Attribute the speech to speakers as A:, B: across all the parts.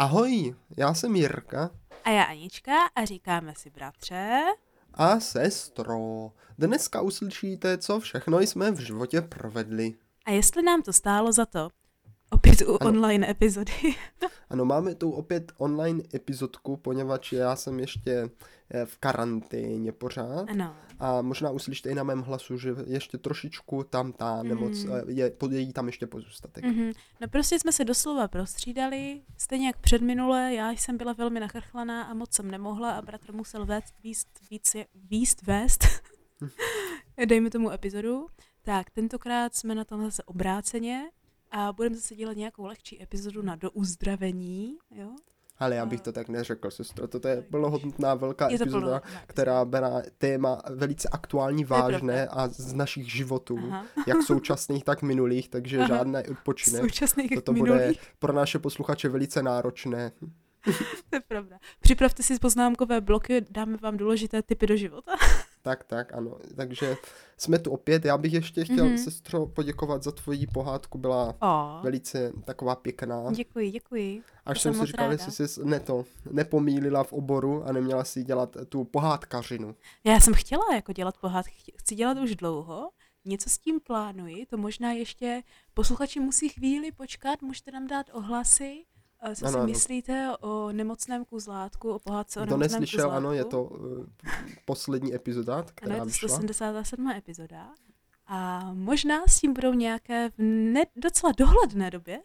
A: Ahoj, já jsem Jirka.
B: A já Anička a říkáme si bratře.
A: A sestro. Dneska uslyšíte, co všechno jsme v životě provedli.
B: A jestli nám to stálo za to. Opět u ano. online epizody.
A: ano, máme tu opět online epizodku, poněvadž já jsem ještě eh, v karanténě pořád.
B: Ano.
A: A možná uslyšíte i na mém hlasu, že ještě trošičku tam ta nemoc, mm. je, je jí tam ještě pozůstatek.
B: Mm-hmm. No prostě jsme se doslova prostřídali, stejně jak před minule, já jsem byla velmi nachrchlaná a moc jsem nemohla a bratr musel vést, víst, víc, víst, vést, dejme tomu epizodu. Tak, tentokrát jsme na tom zase obráceně a budeme zase dělat nějakou lehčí epizodu na douzdravení, jo?
A: Ale já bych to tak neřekl, sestro. Toto je plnohodnotná velká je epizoda, která berá téma velice aktuální, vážné a z našich životů, Aha. jak současných, tak minulých, takže Aha. žádný odpočinek.
B: Současných
A: Toto
B: minulých.
A: bude pro naše posluchače velice náročné.
B: to je pravda. Připravte si poznámkové bloky, dáme vám důležité typy do života.
A: Tak, tak, ano. Takže jsme tu opět. Já bych ještě chtěl, mm-hmm. sestro, poděkovat za tvoji pohádku. Byla oh. velice taková pěkná.
B: Děkuji, děkuji.
A: Až jsem, jsem si říkal, jestli jsi ne to, nepomílila v oboru a neměla si dělat tu pohádkařinu.
B: Já jsem chtěla jako dělat pohádky. Chci dělat už dlouho. Něco s tím plánuji. To možná ještě posluchači musí chvíli počkat. Můžete nám dát ohlasy co ano, si ano. myslíte o nemocném kuzlátku, o pohádce o
A: Kdo
B: nemocném
A: neslyšel,
B: kuzlátku?
A: ano, je to uh, poslední epizoda, která
B: ano, je to
A: vyšla.
B: 177. epizoda. A možná s tím budou nějaké v ne, docela dohledné době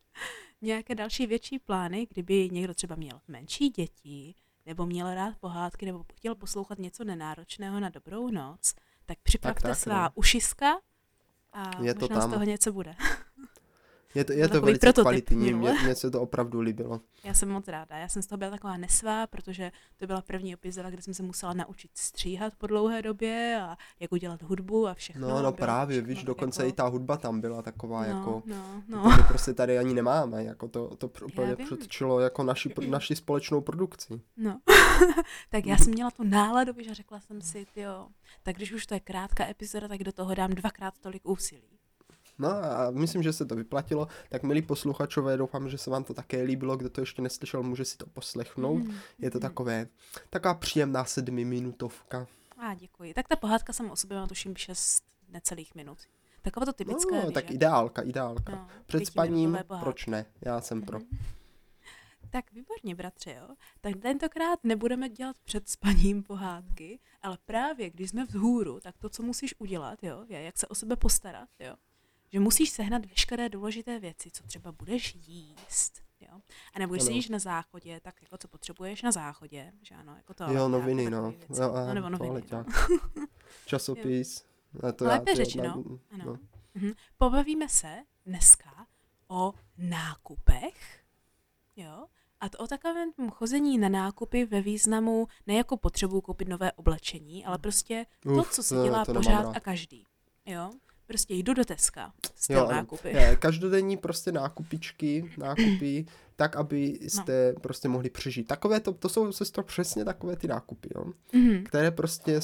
B: nějaké další větší plány, kdyby někdo třeba měl menší děti, nebo měl rád pohádky, nebo chtěl poslouchat něco nenáročného na dobrou noc, tak připravte tak, tak, svá no. ušiska a je možná to tam. z toho něco bude.
A: Je to, je to velice kvalitní, mně, mně se to opravdu líbilo.
B: Já jsem moc ráda, já jsem z toho byla taková nesvá, protože to byla první epizoda, kde jsem se musela naučit stříhat po dlouhé době a jak udělat hudbu a všechno.
A: No, no právě, víš, dokonce jako... i ta hudba tam byla taková
B: no,
A: jako,
B: no, no.
A: to prostě tady ani nemáme, jako to, to úplně předčilo jako naši, naši společnou produkci.
B: No, tak já jsem měla tu náladu, že řekla jsem si, jo, tak když už to je krátká epizoda, tak do toho dám dvakrát tolik úsilí.
A: No a myslím, že se to vyplatilo. Tak milí posluchačové, doufám, že se vám to také líbilo. Kdo to ještě neslyšel, může si to poslechnout. Mm. Je to takové, taková příjemná sedmiminutovka.
B: A děkuji. Tak ta pohádka jsem o sobě má tuším šest necelých minut. Takové to typické.
A: No, tak ideálka, ideálka. No, Před spaním, proč ne? Já jsem pro. Mm.
B: Tak výborně, bratře, jo. Tak tentokrát nebudeme dělat před spaním pohádky, ale právě když jsme vzhůru, tak to, co musíš udělat, jo, je jak se o sebe postarat, jo že musíš sehnat veškeré důležité věci, co třeba budeš jíst, jo. A nebo když sedíš na záchodě, tak jako co potřebuješ na záchodě, že ano, jako to.
A: Jo, noviny, no. Jo,
B: no, nebo noviny. No.
A: Časopis.
B: A to Lépe já, řečeno, no. ano. No. Mhm. Pobavíme se dneska o nákupech, jo, a to o takovém chození na nákupy ve významu ne jako potřebu koupit nové oblečení, ale prostě to, co se dělá pořád a každý. Jo? Prostě jdu do Teska s jo, nákupy.
A: Je, každodenní prostě nákupičky, nákupy, tak, aby jste no. prostě mohli přežít. Takové to, to jsou to přesně takové ty nákupy, jo? Mm-hmm. které prostě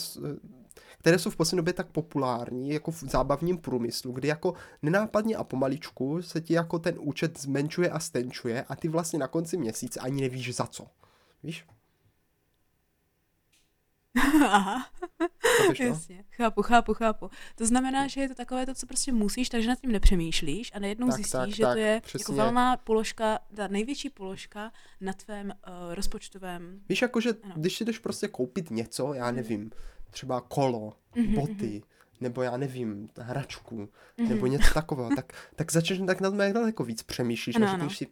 A: které jsou v poslední době tak populární, jako v zábavním průmyslu, kdy jako nenápadně a pomaličku se ti jako ten účet zmenšuje a stenčuje a ty vlastně na konci měsíce ani nevíš za co. Víš?
B: Aha. Jasně, chápu, chápu, chápu. To znamená, že je to takové to, co prostě musíš, takže nad tím nepřemýšlíš a najednou tak, zjistíš, tak, že tak, to je jako přesně. jako velná položka, ta největší položka na tvém uh, rozpočtovém.
A: Víš, jakože když si jdeš prostě koupit něco, já mhm. nevím, třeba kolo, mhm, boty, mhm nebo já nevím, hračku, mm-hmm. nebo něco takového, tak, tak začneš tak nad daleko víc přemýšlíš ano, a řekneš si,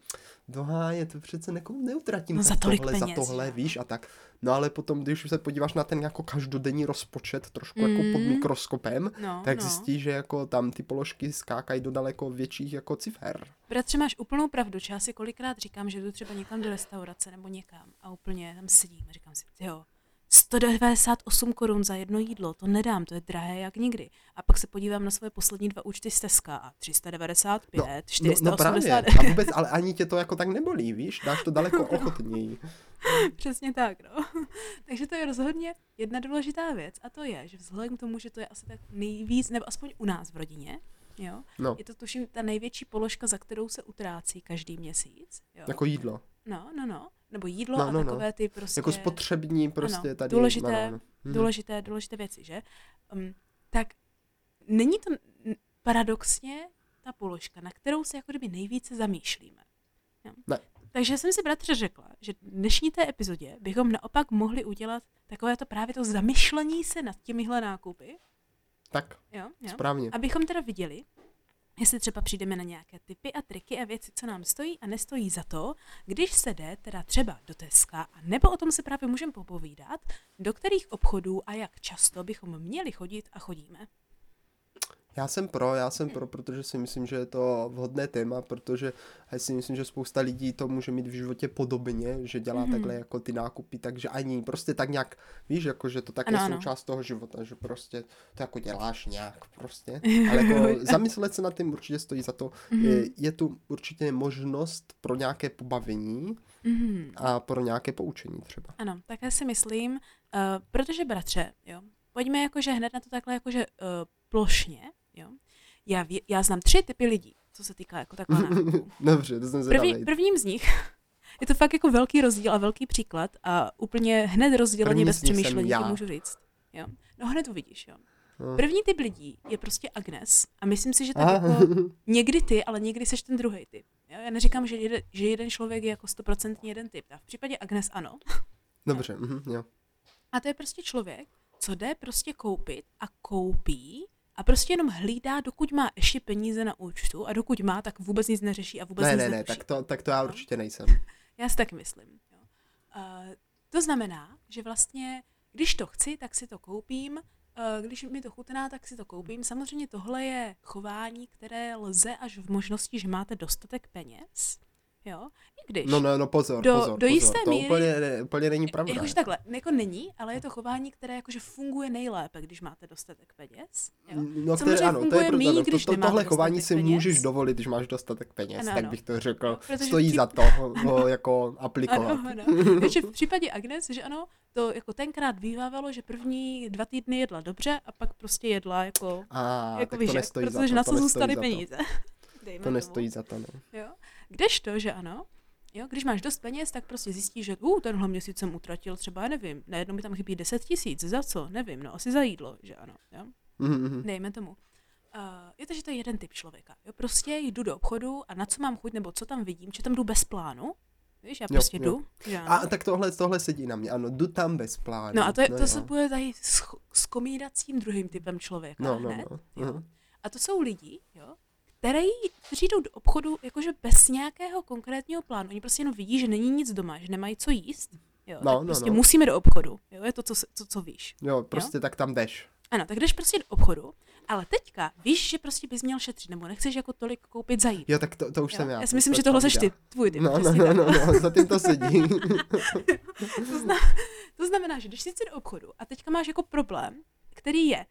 A: dohá, je to přece ne, neutratím no,
B: za
A: tohle,
B: peněz,
A: za tohle, že? víš, a tak. No ale potom, když se podíváš na ten jako každodenní rozpočet, trošku mm. jako pod mhm. mikroskopem, no, tak no. zjistíš, že jako tam ty položky skákají do daleko větších jako cifer.
B: Bratře, máš úplnou pravdu, já si kolikrát říkám, že jdu třeba někam do restaurace nebo někam a úplně tam sedím a říkám si, jo, 198 korun za jedno jídlo, to nedám, to je drahé jak nikdy. A pak se podívám na svoje poslední dva účty z Teska a 395, no, 480. No, no právě,
A: a vůbec, ale ani tě to jako tak nebolí, víš, dáš to daleko ochotněji.
B: Přesně tak, no. Takže to je rozhodně jedna důležitá věc a to je, že vzhledem k tomu, že to je asi tak nejvíc, nebo aspoň u nás v rodině, jo, no. je to tuším ta největší položka, za kterou se utrácí každý měsíc. Jo.
A: Jako jídlo.
B: no, no, no, nebo jídlo no, a no, takové no. ty prostě...
A: Jako spotřební prostě
B: ano,
A: tady.
B: Důležité,
A: no, no,
B: no. důležité, důležité věci, že? Um, tak není to paradoxně ta položka, na kterou se jako kdyby nejvíce zamýšlíme. Jo?
A: Ne.
B: Takže jsem si bratře řekla, že dnešní té epizodě bychom naopak mohli udělat takové to právě to zamyšlení se nad těmihle nákupy.
A: Tak,
B: jo, jo.
A: správně.
B: Abychom teda viděli, jestli třeba přijdeme na nějaké typy a triky a věci, co nám stojí a nestojí za to, když se jde teda třeba do Teska, a nebo o tom se právě můžeme popovídat, do kterých obchodů a jak často bychom měli chodit a chodíme.
A: Já jsem pro, já jsem pro, protože si myslím, že je to vhodné téma, protože já si myslím, že spousta lidí to může mít v životě podobně, že dělá mm-hmm. takhle jako ty nákupy, takže ani prostě tak nějak, víš, jako že to také ano, součást toho života, že prostě to jako děláš nějak prostě, ale jako zamyslet se nad tím určitě stojí za to. Mm-hmm. Je, je tu určitě možnost pro nějaké pobavení mm-hmm. a pro nějaké poučení třeba.
B: Ano, také si myslím, uh, protože bratře, jo, pojďme jakože hned na to takhle jakože uh, plošně, Jo? Já, ví, já znám tři typy lidí, co se týká jako takhle
A: Dobře, to jsem
B: První, Prvním z nich je to fakt jako velký rozdíl a velký příklad a úplně hned rozděleně bez přemýšlení to můžu říct. Jo? No hned uvidíš, jo. No. První typ lidí je prostě Agnes a myslím si, že tak jako někdy ty, ale někdy seš ten druhý typ. Jo? Já neříkám, že, jeden, že jeden člověk je jako stoprocentně jeden typ. A v případě Agnes ano.
A: Dobře, mhm, jo.
B: A to je prostě člověk, co jde prostě koupit a koupí a prostě jenom hlídá, dokud má ještě peníze na účtu a dokud má, tak vůbec nic neřeší a vůbec
A: ne,
B: nic
A: ne,
B: ne,
A: tak to, tak to já určitě nejsem.
B: já si tak myslím. Jo. Uh, to znamená, že vlastně, když to chci, tak si to koupím, uh, když mi to chutná, tak si to koupím. Samozřejmě tohle je chování, které lze až v možnosti, že máte dostatek peněz. Jo? I když.
A: No, no, no pozor,
B: do,
A: pozor,
B: do jisté
A: pozor.
B: míry,
A: to úplně, ne, úplně není pravda.
B: Jakože takhle, jako není, ale je to chování, které jakože funguje nejlépe, když máte dostatek peněz. Jo?
A: No, které, ano, to je pravda. Míň, no, to, to, tohle chování si peněz. můžeš dovolit, když máš dostatek peněz, ano, tak bych to řekl. No, Stojí za to ho jako aplikovat. Ano,
B: ano. Takže v případě Agnes, že ano, to jako tenkrát bývávalo, že první dva týdny jedla dobře a pak prostě jedla jako,
A: a,
B: jako
A: víš,
B: protože
A: za to,
B: na co zůstaly peníze.
A: to nestojí za to, no.
B: Jo? Kdežto, že ano, Jo, když máš dost peněz, tak prostě zjistíš, že uh, tenhle měsíc jsem utratil třeba, nevím, najednou mi tam chybí 10 tisíc, za co, nevím, no asi za jídlo, že ano, jo? Mm-hmm. Dejme tomu. Uh, je to, že to je jeden typ člověka. Jo? Prostě jdu do obchodu a na co mám chuť, nebo co tam vidím, že tam jdu bez plánu, Víš, já prostě jo, jdu. Že
A: ano. A tak tohle, tohle sedí na mě, ano, jdu tam bez plánu.
B: No a to, je, no, to se bude tady s, s komídacím druhým typem člověka no, no, hned. No, no. Jo? A to jsou lidi, jo, který, kteří jdou do obchodu jakože bez nějakého konkrétního plánu. Oni prostě jenom vidí, že není nic doma, že nemají co jíst. Jo, no, tak no, prostě no. musíme do obchodu. Jo, je to, co, co, co víš.
A: Jo, prostě jo? tak tam jdeš.
B: Ano, tak jdeš prostě do obchodu, ale teďka víš, že prostě bys měl šetřit, nebo nechceš jako tolik koupit za jídlo.
A: Jo, tak to, to už jo? jsem já.
B: Já si myslím, že tohle seš ty, tvůj typ.
A: No, no, no, no, no, za tím to sedí.
B: to, zna, to znamená, že když jsi do obchodu a teďka máš jako problém, který je,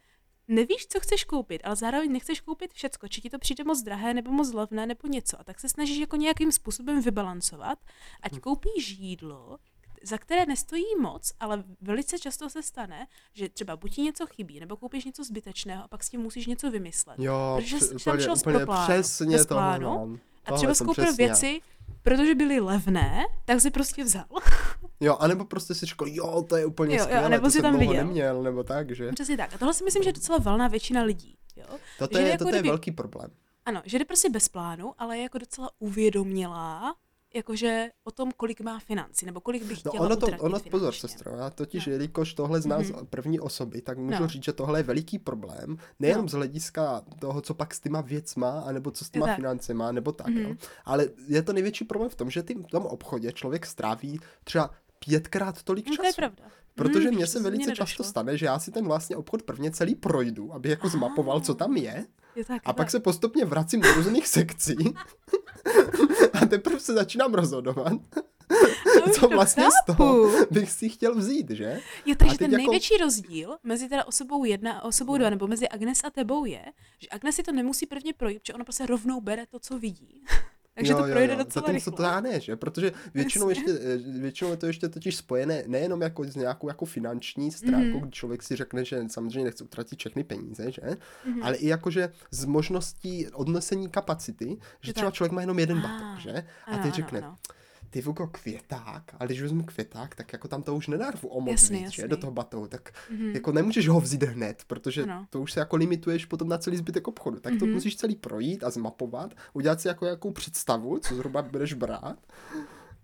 B: nevíš, co chceš koupit, ale zároveň nechceš koupit všecko, či ti to přijde moc drahé, nebo moc levné, nebo něco. A tak se snažíš jako nějakým způsobem vybalancovat, ať hm. koupíš jídlo, za které nestojí moc, ale velice často se stane, že třeba buď ti něco chybí, nebo koupíš něco zbytečného a pak s tím musíš něco vymyslet.
A: Jo,
B: protože
A: jsi tam šel úplně plánu, přesně to plánu,
B: A třeba skoupil věci, protože byly levné, tak si prostě vzal.
A: Jo, anebo prostě si řekl, jo, to je úplně jo, skvělé,
B: jo, nebo
A: to
B: si tam viděl.
A: neměl, nebo tak, že?
B: Přesně tak. A tohle si myslím, že je docela valná většina lidí. Jo?
A: Toto, je, jako toto kdyby, je velký problém.
B: Ano, že jde prostě bez plánu, ale je jako docela uvědomělá jakože o tom, kolik má financí, nebo kolik bych no, chtěla
A: no ono to, ono, pozor, sestro, já totiž, no. jelikož tohle z nás mm-hmm. první osoby, tak můžu no. říct, že tohle je veliký problém, nejenom no. z hlediska toho, co pak s těma věcma, anebo co s těma financema, nebo tak, mm-hmm. jo. ale je to největší problém v tom, že v tom obchodě člověk stráví třeba pětkrát tolik času.
B: No, to je pravda.
A: Protože mně se velice často stane, že já si ten vlastně obchod prvně celý projdu, aby jako zmapoval, co tam je.
B: je tak,
A: a pak se postupně vracím do různých sekcí. a teprve se začínám rozhodovat. No, co vlastně chápu. z toho bych si chtěl vzít, že?
B: Jo, takže ten jako... největší rozdíl mezi teda osobou jedna a osobou dva, nebo mezi Agnes a tebou je, že Agnes si to nemusí prvně projít, protože ona prostě rovnou bere to, co vidí. Takže jo, to projde jo, jo. docela
A: rychle. to já ne, že? Protože většinou, ještě, eh, většinou je to ještě totiž spojené nejenom jako s nějakou jako finanční stránkou, mm-hmm. kdy člověk si řekne, že samozřejmě nechce utratit všechny peníze, že? Mm-hmm. Ale i jakože z možností odnesení kapacity, že třeba člověk má jenom jeden batok, že? A ty řekne, ano ty Vuko, květák, ale když vezmu květák, tak jako tam to už nenarvu o moc
B: Jasný,
A: víc,
B: jasný.
A: že, do toho batou, tak
B: Mhm.
A: jako nemůžeš ho vzít hned, protože
B: Ano.
A: to už se jako limituješ potom na celý zbytek obchodu, tak to
B: Mhm.
A: musíš celý projít a zmapovat, udělat si jako jakou představu, co zhruba budeš brát.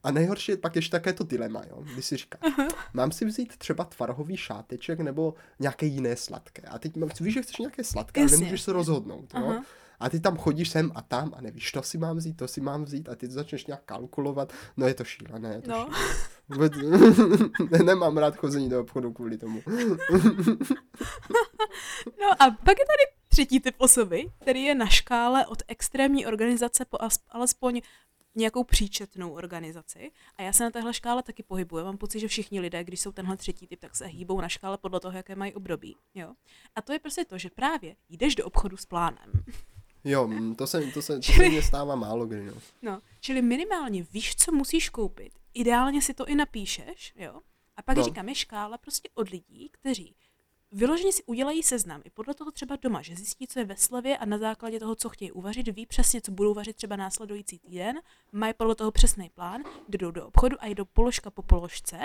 A: A nejhorší je pak ještě také to dilema, jo, když si říkáš, mám si vzít třeba tvarohový šáteček nebo nějaké jiné sladké. A teď mám, víš, že chceš nějaké sladké, ale
B: Jasně.
A: nemůžeš se rozhodnout, jo. A ty tam chodíš sem a tam a nevíš, to si mám vzít, to si mám vzít a ty to začneš nějak kalkulovat. No je to šílené, je to
B: No.
A: Vůbec, nemám rád chození do obchodu kvůli tomu.
B: No a pak je tady třetí typ osoby, který je na škále od extrémní organizace po alespoň nějakou příčetnou organizaci. A já se na téhle škále taky pohybuju. Mám pocit, že všichni lidé, když jsou tenhle třetí typ, tak se hýbou na škále podle toho, jaké mají období. Jo? A to je prostě to, že právě jdeš do obchodu s plánem.
A: Jo, mm, to se, to se, to se
B: Čili-
A: mně stává málo kdy, no.
B: No, čili minimálně víš, co musíš koupit. Ideálně si to i napíšeš, jo? A pak
A: no.
B: říkám, je škála prostě od lidí, kteří vyloženě si udělají seznam i podle toho třeba doma, že zjistí, co je ve slevě a na základě toho, co chtějí uvařit, ví přesně, co budou vařit třeba následující týden, mají podle toho přesný plán, jdou do obchodu a jdou položka po položce.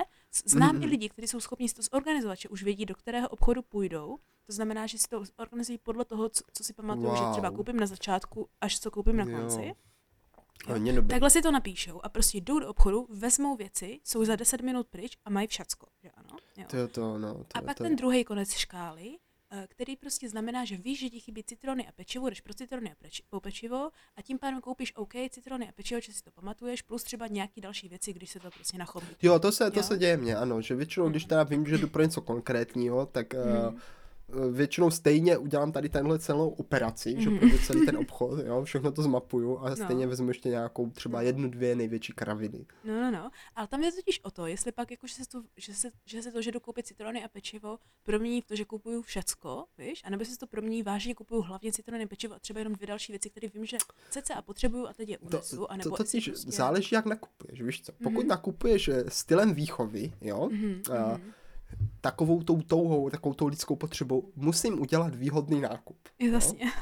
B: Znám
A: Mhm.
B: i lidi, kteří jsou schopni si to zorganizovat, že už vědí, do kterého obchodu půjdou. To znamená, že si to organizují podle toho, co, co si pamatuju, že třeba
A: Wow.
B: koupím na začátku, až co koupím na
A: Jo. Hodně dobré.
B: Takhle si to napíšou a prostě jdou do obchodu, vezmou věci, jsou za 10 minut pryč a mají všecko, že ano? Jo.
A: To, to, no, to,
B: A pak
A: to,
B: ten druhý konec škály, eh, který prostě znamená, že víš, že ti chybí citrony a pečivo, jdeš pro citrony a peči, po pečivo a tím pádem koupíš OK, citrony a pečivo, že si to pamatuješ, plus třeba nějaký další věci, když se to prostě nachopí.
A: Jo, to se, to
B: Jo.
A: se děje mně, ano, že většinou, když teda vím, že jdu pro něco konkrétního, tak
B: Mhm.
A: uh, většinou stejně udělám tady tenhle celou operaci, že
B: Mhm.
A: projdu celý ten obchod, jo, všechno to zmapuju a
B: No.
A: stejně vezmu ještě nějakou třeba
B: No.
A: jednu, dvě největší kraviny.
B: No, no, no. Ale tam je totiž o to, jestli pak jako, že se to, že se, že se to, že jdu koupit citrony a pečivo, promění v to, že kupuju všecko, víš? A nebo si to promění vážně, kupuju hlavně citrony a pečivo a třeba jenom dvě další věci, které vím, že chce a potřebuju a teď je
A: To,
B: unesu. nebo
A: to
B: jestli
A: totiž
B: prostě...
A: záleží, jak nakupuješ, víš co? Pokud
B: Mhm.
A: nakupuješ eh, stylem výchovy, jo,
B: Mhm,
A: a
B: mhm.
A: Takovou tou touhou, takovou tou lidskou potřebou, musím udělat výhodný nákup.
B: Jasně.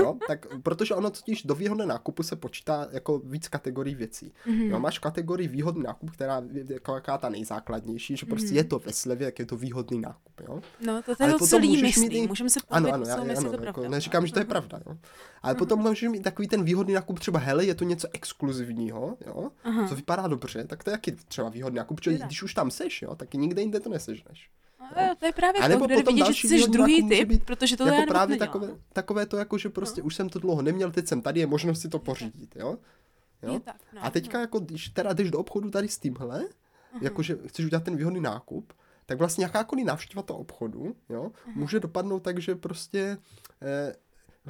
A: Jo? Tak, protože ono totiž do výhodné nákupu se počítá jako víc kategorií věcí.
B: Mhm.
A: Jo, máš kategorii výhodný nákup, která je jako jaká ta nejzákladnější, že prostě
B: Mhm.
A: je to ve slevě, jak je to výhodný nákup. Jo?
B: No, to, je
A: můžeš
B: myslí.
A: i-
B: Můžeme se
A: Ano, ano, já, ano
B: to
A: jako,
B: pravda.
A: neříkám, že to je pravda. Jo? Ale potom můžeš mít takový ten výhodný nákup, třeba hele, je to něco exkluzivního, jo?
B: Aha.
A: co vypadá dobře, tak to je jaký třeba výhodný nákup, protože když už tam seš, jo, tak nikde jinde to nesežneš.
B: No, jo, to je právě
A: A
B: to,
A: nebo
B: kde
A: potom
B: že
A: další
B: jsi
A: výhodný
B: druhý typ,
A: být
B: protože to
A: jako
B: já
A: právě takové, takové to, jako, že prostě už jsem to dlouho neměl, teď jsem tady, je možnost si to pořídit, jo? jo?
B: Tak, no,
A: A teďka,
B: no.
A: jako, když teda jdeš do obchodu tady s tímhle, jakože chceš udělat ten výhodný nákup, tak vlastně jakákoliv návštěva toho obchodu, jo, může dopadnout tak, že prostě eh,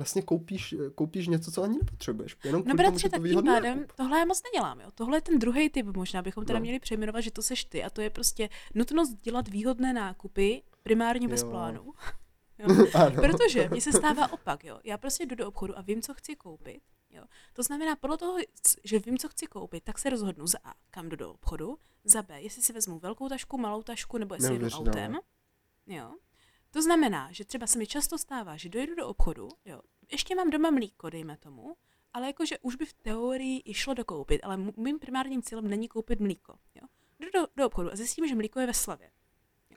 A: vlastně koupíš, koupíš něco, co ani nepotřebuješ. Jenom
B: No bratře, tak tím pádem, tohle já moc nedělám, jo. Tohle je ten druhý typ, možná bychom teda
A: No.
B: měli přejmenovat, že to seš ty a to je prostě nutnost dělat výhodné nákupy primárně bez
A: Jo.
B: plánu. Jo. Protože mně se stává opak, jo. Já prostě jdu do obchodu a vím, co chci koupit. Jo. To znamená, podle toho, že vím, co chci koupit, tak se rozhodnu za A, kam jdu do obchodu, za B, jestli si vezmu velkou tašku, malou tašku, nebo jestli jdu
A: Neuvěřitelné.
B: autem. Jo. To znamená, že třeba se mi často stává, že dojdu do obchodu, jo, ještě mám doma mlíko, dejme tomu, ale jakože už by v teorii i šlo dokoupit, ale mým primárním cílem není koupit mlíko. Jo. Jdu do, do obchodu a zjistím, že mlíko je ve slavě.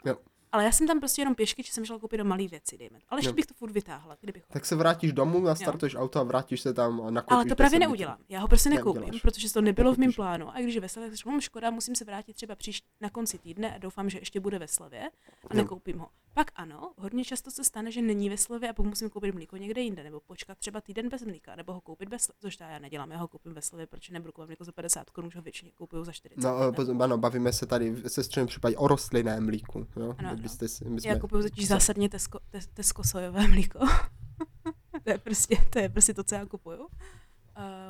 A: Jo.
B: Ale já jsem tam prostě jenom pěšky, že jsem šla koupit do malé věci, dejme. Ale ještě
A: Jo.
B: bych to furt vytáhla, kdybych
A: Tak se vrátíš domů, nastartuješ auto a vrátíš se tam a nakoupíš
B: ale to právě
A: 10 litrů.
B: neudělám. Já ho prostě nekoupím,
A: Neuděláš.
B: protože to nebylo v mém plánu. A když je ve slevě, tak "Hm, škoda, musím se vrátit třeba příš na konci týdne a doufám, že ještě bude ve slevě a
A: Jo.
B: nekoupím ho. Pak ano, hodně často se stane, že není ve slevě a pak musím koupit mlíko někde jinde, nebo počkat třeba týden bez mlíka, nebo ho koupit bez slevy, což já nedělám, já ho koupím ve slevě, protože nebudu kupovat mlíko za 50 korun, už ho většině kupuju za 40.
A: No,
B: ne?
A: pozor, ano, bavíme se tady v sestřeném případě o rostlinném mlíku. Jo?
B: Ano.
A: Byste si, my jsme,
B: Já kupuju totiž zásadně tesko, tes, tesko sojové mlíko. to, je prostě, to je prostě to, co já kupuju.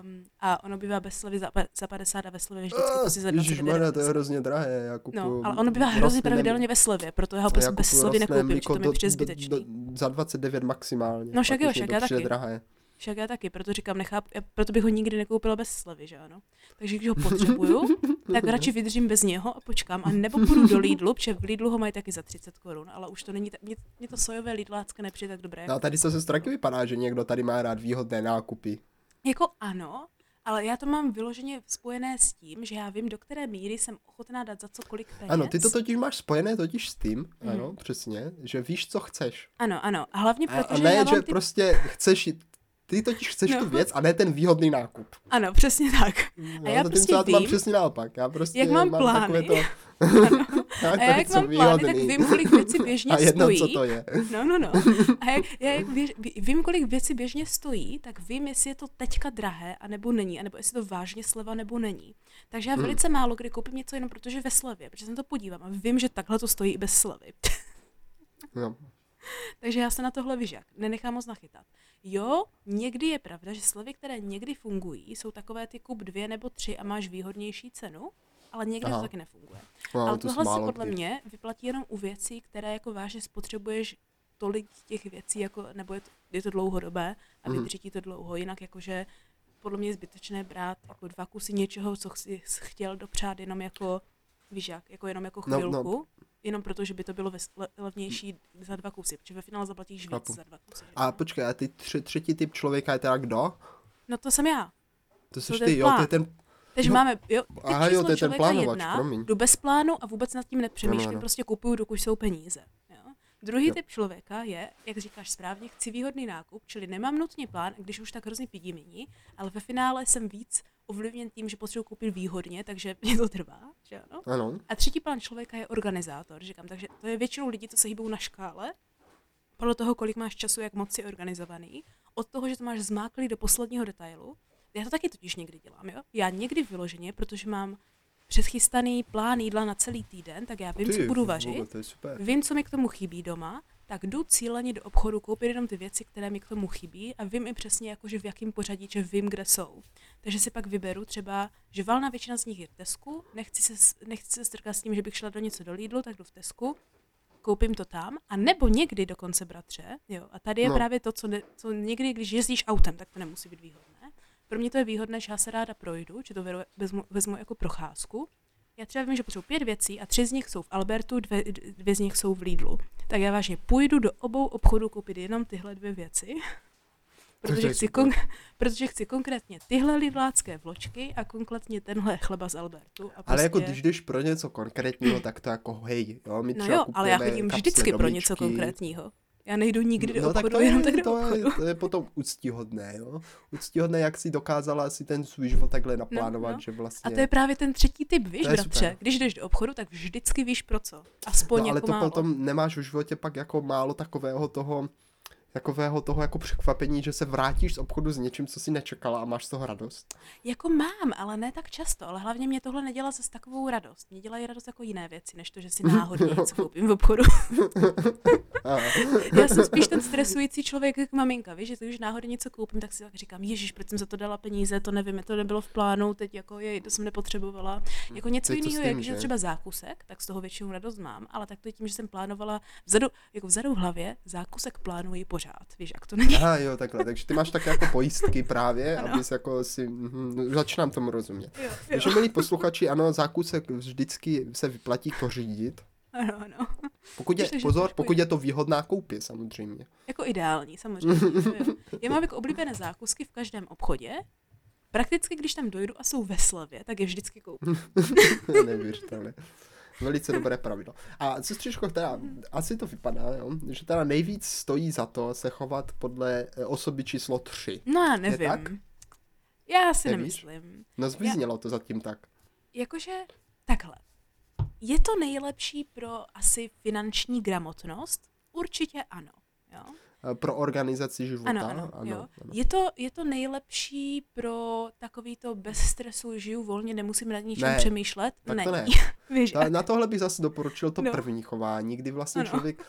B: Um, a ono bývá bez slevy za, za 50 a ve slevě vždycky prostě za 29.
A: Ježišmarja, to je hrozně drahé, já kupuju
B: No, ale ono bývá hrozně pravidelně ve slevě, proto já ho
A: já
B: prostě bez
A: kupuju
B: slevy nekoupím,
A: mlíko
B: to mi přijde zbytečný.
A: Za 29 maximálně.
B: No však jo, však
A: to
B: já taky.
A: drahé.
B: Však já taky, proto říkám, nechápu, já, proto bych ho nikdy nekoupila bez slevy, že ano. Takže když ho potřebuju, tak radši vydržím bez něho a počkám, a nebo půjdu do Lidlu, protože v Lidlu ho mají taky za 30 korun, ale už to není, tak, mě, mě to sojové Lidlácka nepřijde tak dobré.
A: No a tady se taky vypadá, že někdo tady má rád výhodné nákupy.
B: Jako ano, Ale já to mám vyloženě spojené s tím, že já vím, do které míry jsem ochotná dát za co kolik peněz.
A: Ano, ty to totiž máš spojené totiž s tím, mm. ano, přesně, že víš, co chceš.
B: Ano, ano. A hlavně
A: A,
B: proto,
A: a ne,
B: já mám
A: že
B: ty...
A: prostě chceš, jít- ty totiž chceš
B: No.
A: tu věc a ne ten výhodný nákup.
B: Ano, přesně tak.
A: No,
B: A já prostě
A: já to mám
B: vím,
A: přesně naopak. Já prostě
B: jak mám plány.
A: takové to, já
B: A já jak mám plány, tak vím, kolik věcí běžně
A: a jedno,
B: stojí.
A: co to je.
B: No, no, no. A jak, já jak běž, ví- vím, kolik věcí běžně stojí, tak vím, jestli je to teďka drahé, anebo není, anebo jestli to vážně sleva, nebo není. Takže já
A: Hmm.
B: velice málo kdy koupím něco jenom protože ve slevě, protože jsem to podívám a vím, že takhle to stojí i bez slevy.
A: No.
B: Takže já se na tohle vyžak, nenechám moc nachytat. Jo, někdy je pravda, že slevy, které někdy fungují, jsou takové ty kup dvě nebo tři a máš výhodnější cenu, ale někdy
A: Aha.
B: to taky nefunguje.
A: No,
B: ale
A: to
B: tohle se podle
A: kdy.
B: mě vyplatí jenom u věcí, které jako vážně spotřebuješ tolik těch věcí, jako, nebo je to, je to dlouhodobé a vydrží ti to dlouho. Jinak jakože podle mě je zbytečné brát jako dva kusy něčeho, co jsi chtěl dopřát jenom jako, víš jak, jako jenom jako
A: No, no.
B: Jenom proto, že by to bylo levnější za dva kusy, protože ve finále zaplatíš víc
A: Chápu.
B: za dva kusy.
A: A počkej, a ty tři, třetí typ člověka je teda kdo?
B: No to jsem já.
A: To jsi ty,
B: ten
A: jo, to je ten,
B: Takže
A: Jo.
B: máme, jo, typ
A: Aha, jo, to je ten plánovač,
B: jedna,
A: promiň.
B: jdu bez plánu a vůbec nad tím nepřemýšlím,
A: Ano, ano.
B: prostě kupuju, dokud jsou peníze. Jo? Druhý
A: Jo.
B: typ člověka je, jak říkáš správně, chci výhodný nákup, čili nemám nutně plán, když už tak hrozně pidí ale ve finále jsem víc ovlivněn tím, že potřebuji koupit výhodně, takže mě to trvá, že ano.
A: ano.
B: A třetí plán člověka je organizátor, říkám, takže to je většinou lidi, co se hýbou na škále, podle toho, kolik máš času, jak moc si organizovaný, od toho, že to máš zmáklý do posledního detailu. Já to taky totiž někdy dělám, jo? Já někdy vyloženě, protože mám předchystaný plán jídla na celý týden, tak já vím,
A: Ty,
B: co budu
A: vůbec,
B: vařit,
A: je super.
B: vím, co mi k tomu chybí doma, tak jdu cíleně do obchodu koupit jenom ty věci, které mi k tomu chybí a vím i přesně, jakože v jakém pořadí, že vím, kde jsou. Takže si pak vyberu třeba, že valná většina z nich je v Tesku, nechci se, nechci se strkat s tím, že bych šla do něco do Lidlu, tak jdu v Tesku, koupím to tam, a nebo někdy dokonce, bratře, jo, a tady je
A: No.
B: právě to, co, ne, co někdy, když jezdíš autem, tak to nemusí být výhodné. Pro mě to je výhodné, že já se ráda projdu, že to vezmu, vezmu jako procházku. Já třeba vím, že potřebuji pět věcí a tři z nich jsou v Albertu, dvě, dvě z nich jsou v Lidlu. Tak já vážně půjdu do obou obchodů koupit jenom tyhle dvě věci. Protože chci, kon- protože chci konkrétně tyhle lidlácké vločky a konkrétně tenhle chleba z Albertu. A prostě,
A: Ale jako když jdeš pro něco konkrétního, tak to jako hej, jo, my
B: No
A: třeba
B: jo, ale já chodím vždycky pro
A: domičky.
B: něco konkrétního. Já nejdu nikdy do
A: No tak
B: obchodu,
A: to
B: jenom
A: je,
B: tak do
A: to,
B: obchodu.
A: je, to je potom úctihodné, jo. Úctihodné, jak si dokázala si ten svůj život takhle naplánovat,
B: no.
A: že
B: A
A: vlastně...
B: to je právě ten třetí typ, víš,
A: To
B: bratře.
A: super.
B: Když jdeš do obchodu, tak vždycky víš pro co. Aspoň
A: no, ale
B: jako
A: to
B: málo.
A: potom nemáš v životě pak jako málo takového toho, takového toho jako překvapení, že se vrátíš z obchodu s něčím, co si nečekala a máš z toho radost.
B: Jako mám, ale ne tak často. Ale hlavně mě tohle nedělá zase takovou radost. Mě dělají radost jako jiné věci, než to, že si náhodně něco koupím v obchodu. Já jsem spíš ten stresující člověk jak maminka, víš, že když náhodně něco koupím, tak si tak říkám, ježíš, proč jsem za to dala peníze, to nevím, to nebylo v plánu, teď jako jej, to jsem nepotřebovala. Jako něco jiného, jak je
A: že?
B: třeba zákusek, tak z toho většinou radost mám, ale tak to je tím, že jsem plánovala vzadu, jako vzadu v hlavě, zákusek plánuji pořád, víš, jak to není.
A: aha, jo, takhle. Takže ty máš tak jako pojistky právě,
B: Ano.
A: abys jako si... mhm, začínám tomu rozumět.
B: Jo, jo.
A: Takže milí posluchači, ano, zákusek vždycky se vyplatí pořídit.
B: Ano, ano.
A: Pokud je, pozor, pokud je to výhodná koupě, samozřejmě.
B: Jako ideální, samozřejmě. Já mám jako oblíbené zákusky v každém obchodě. Prakticky, když tam dojdu a jsou ve slevě, tak je vždycky koupím.
A: Neuvěřitelné. Velice dobré pravidlo. A sestřičko, teda, asi to vypadá, jo, že teda nejvíc stojí za to se chovat podle eh, osoby číslo 3.
B: No já
A: tak?
B: nevím. Já si
A: Nevíš?
B: nemyslím.
A: No zvyznělo to zatím tak.
B: Jakože takhle. Je to nejlepší pro asi finanční gramotnost? Určitě ano. Jo?
A: Eh, Pro organizaci života.
B: Ano, ano,
A: ano,
B: jo.
A: ano.
B: Je, to, je to nejlepší pro takový to bez stresu, žiju volně, nemusím nad ničem
A: Ne,
B: přemýšlet?
A: tak
B: Není.
A: to ne.
B: Víš,
A: Ta, na tohle bych zase doporučil to
B: No.
A: první chování, kdy vlastně
B: Ano.
A: člověk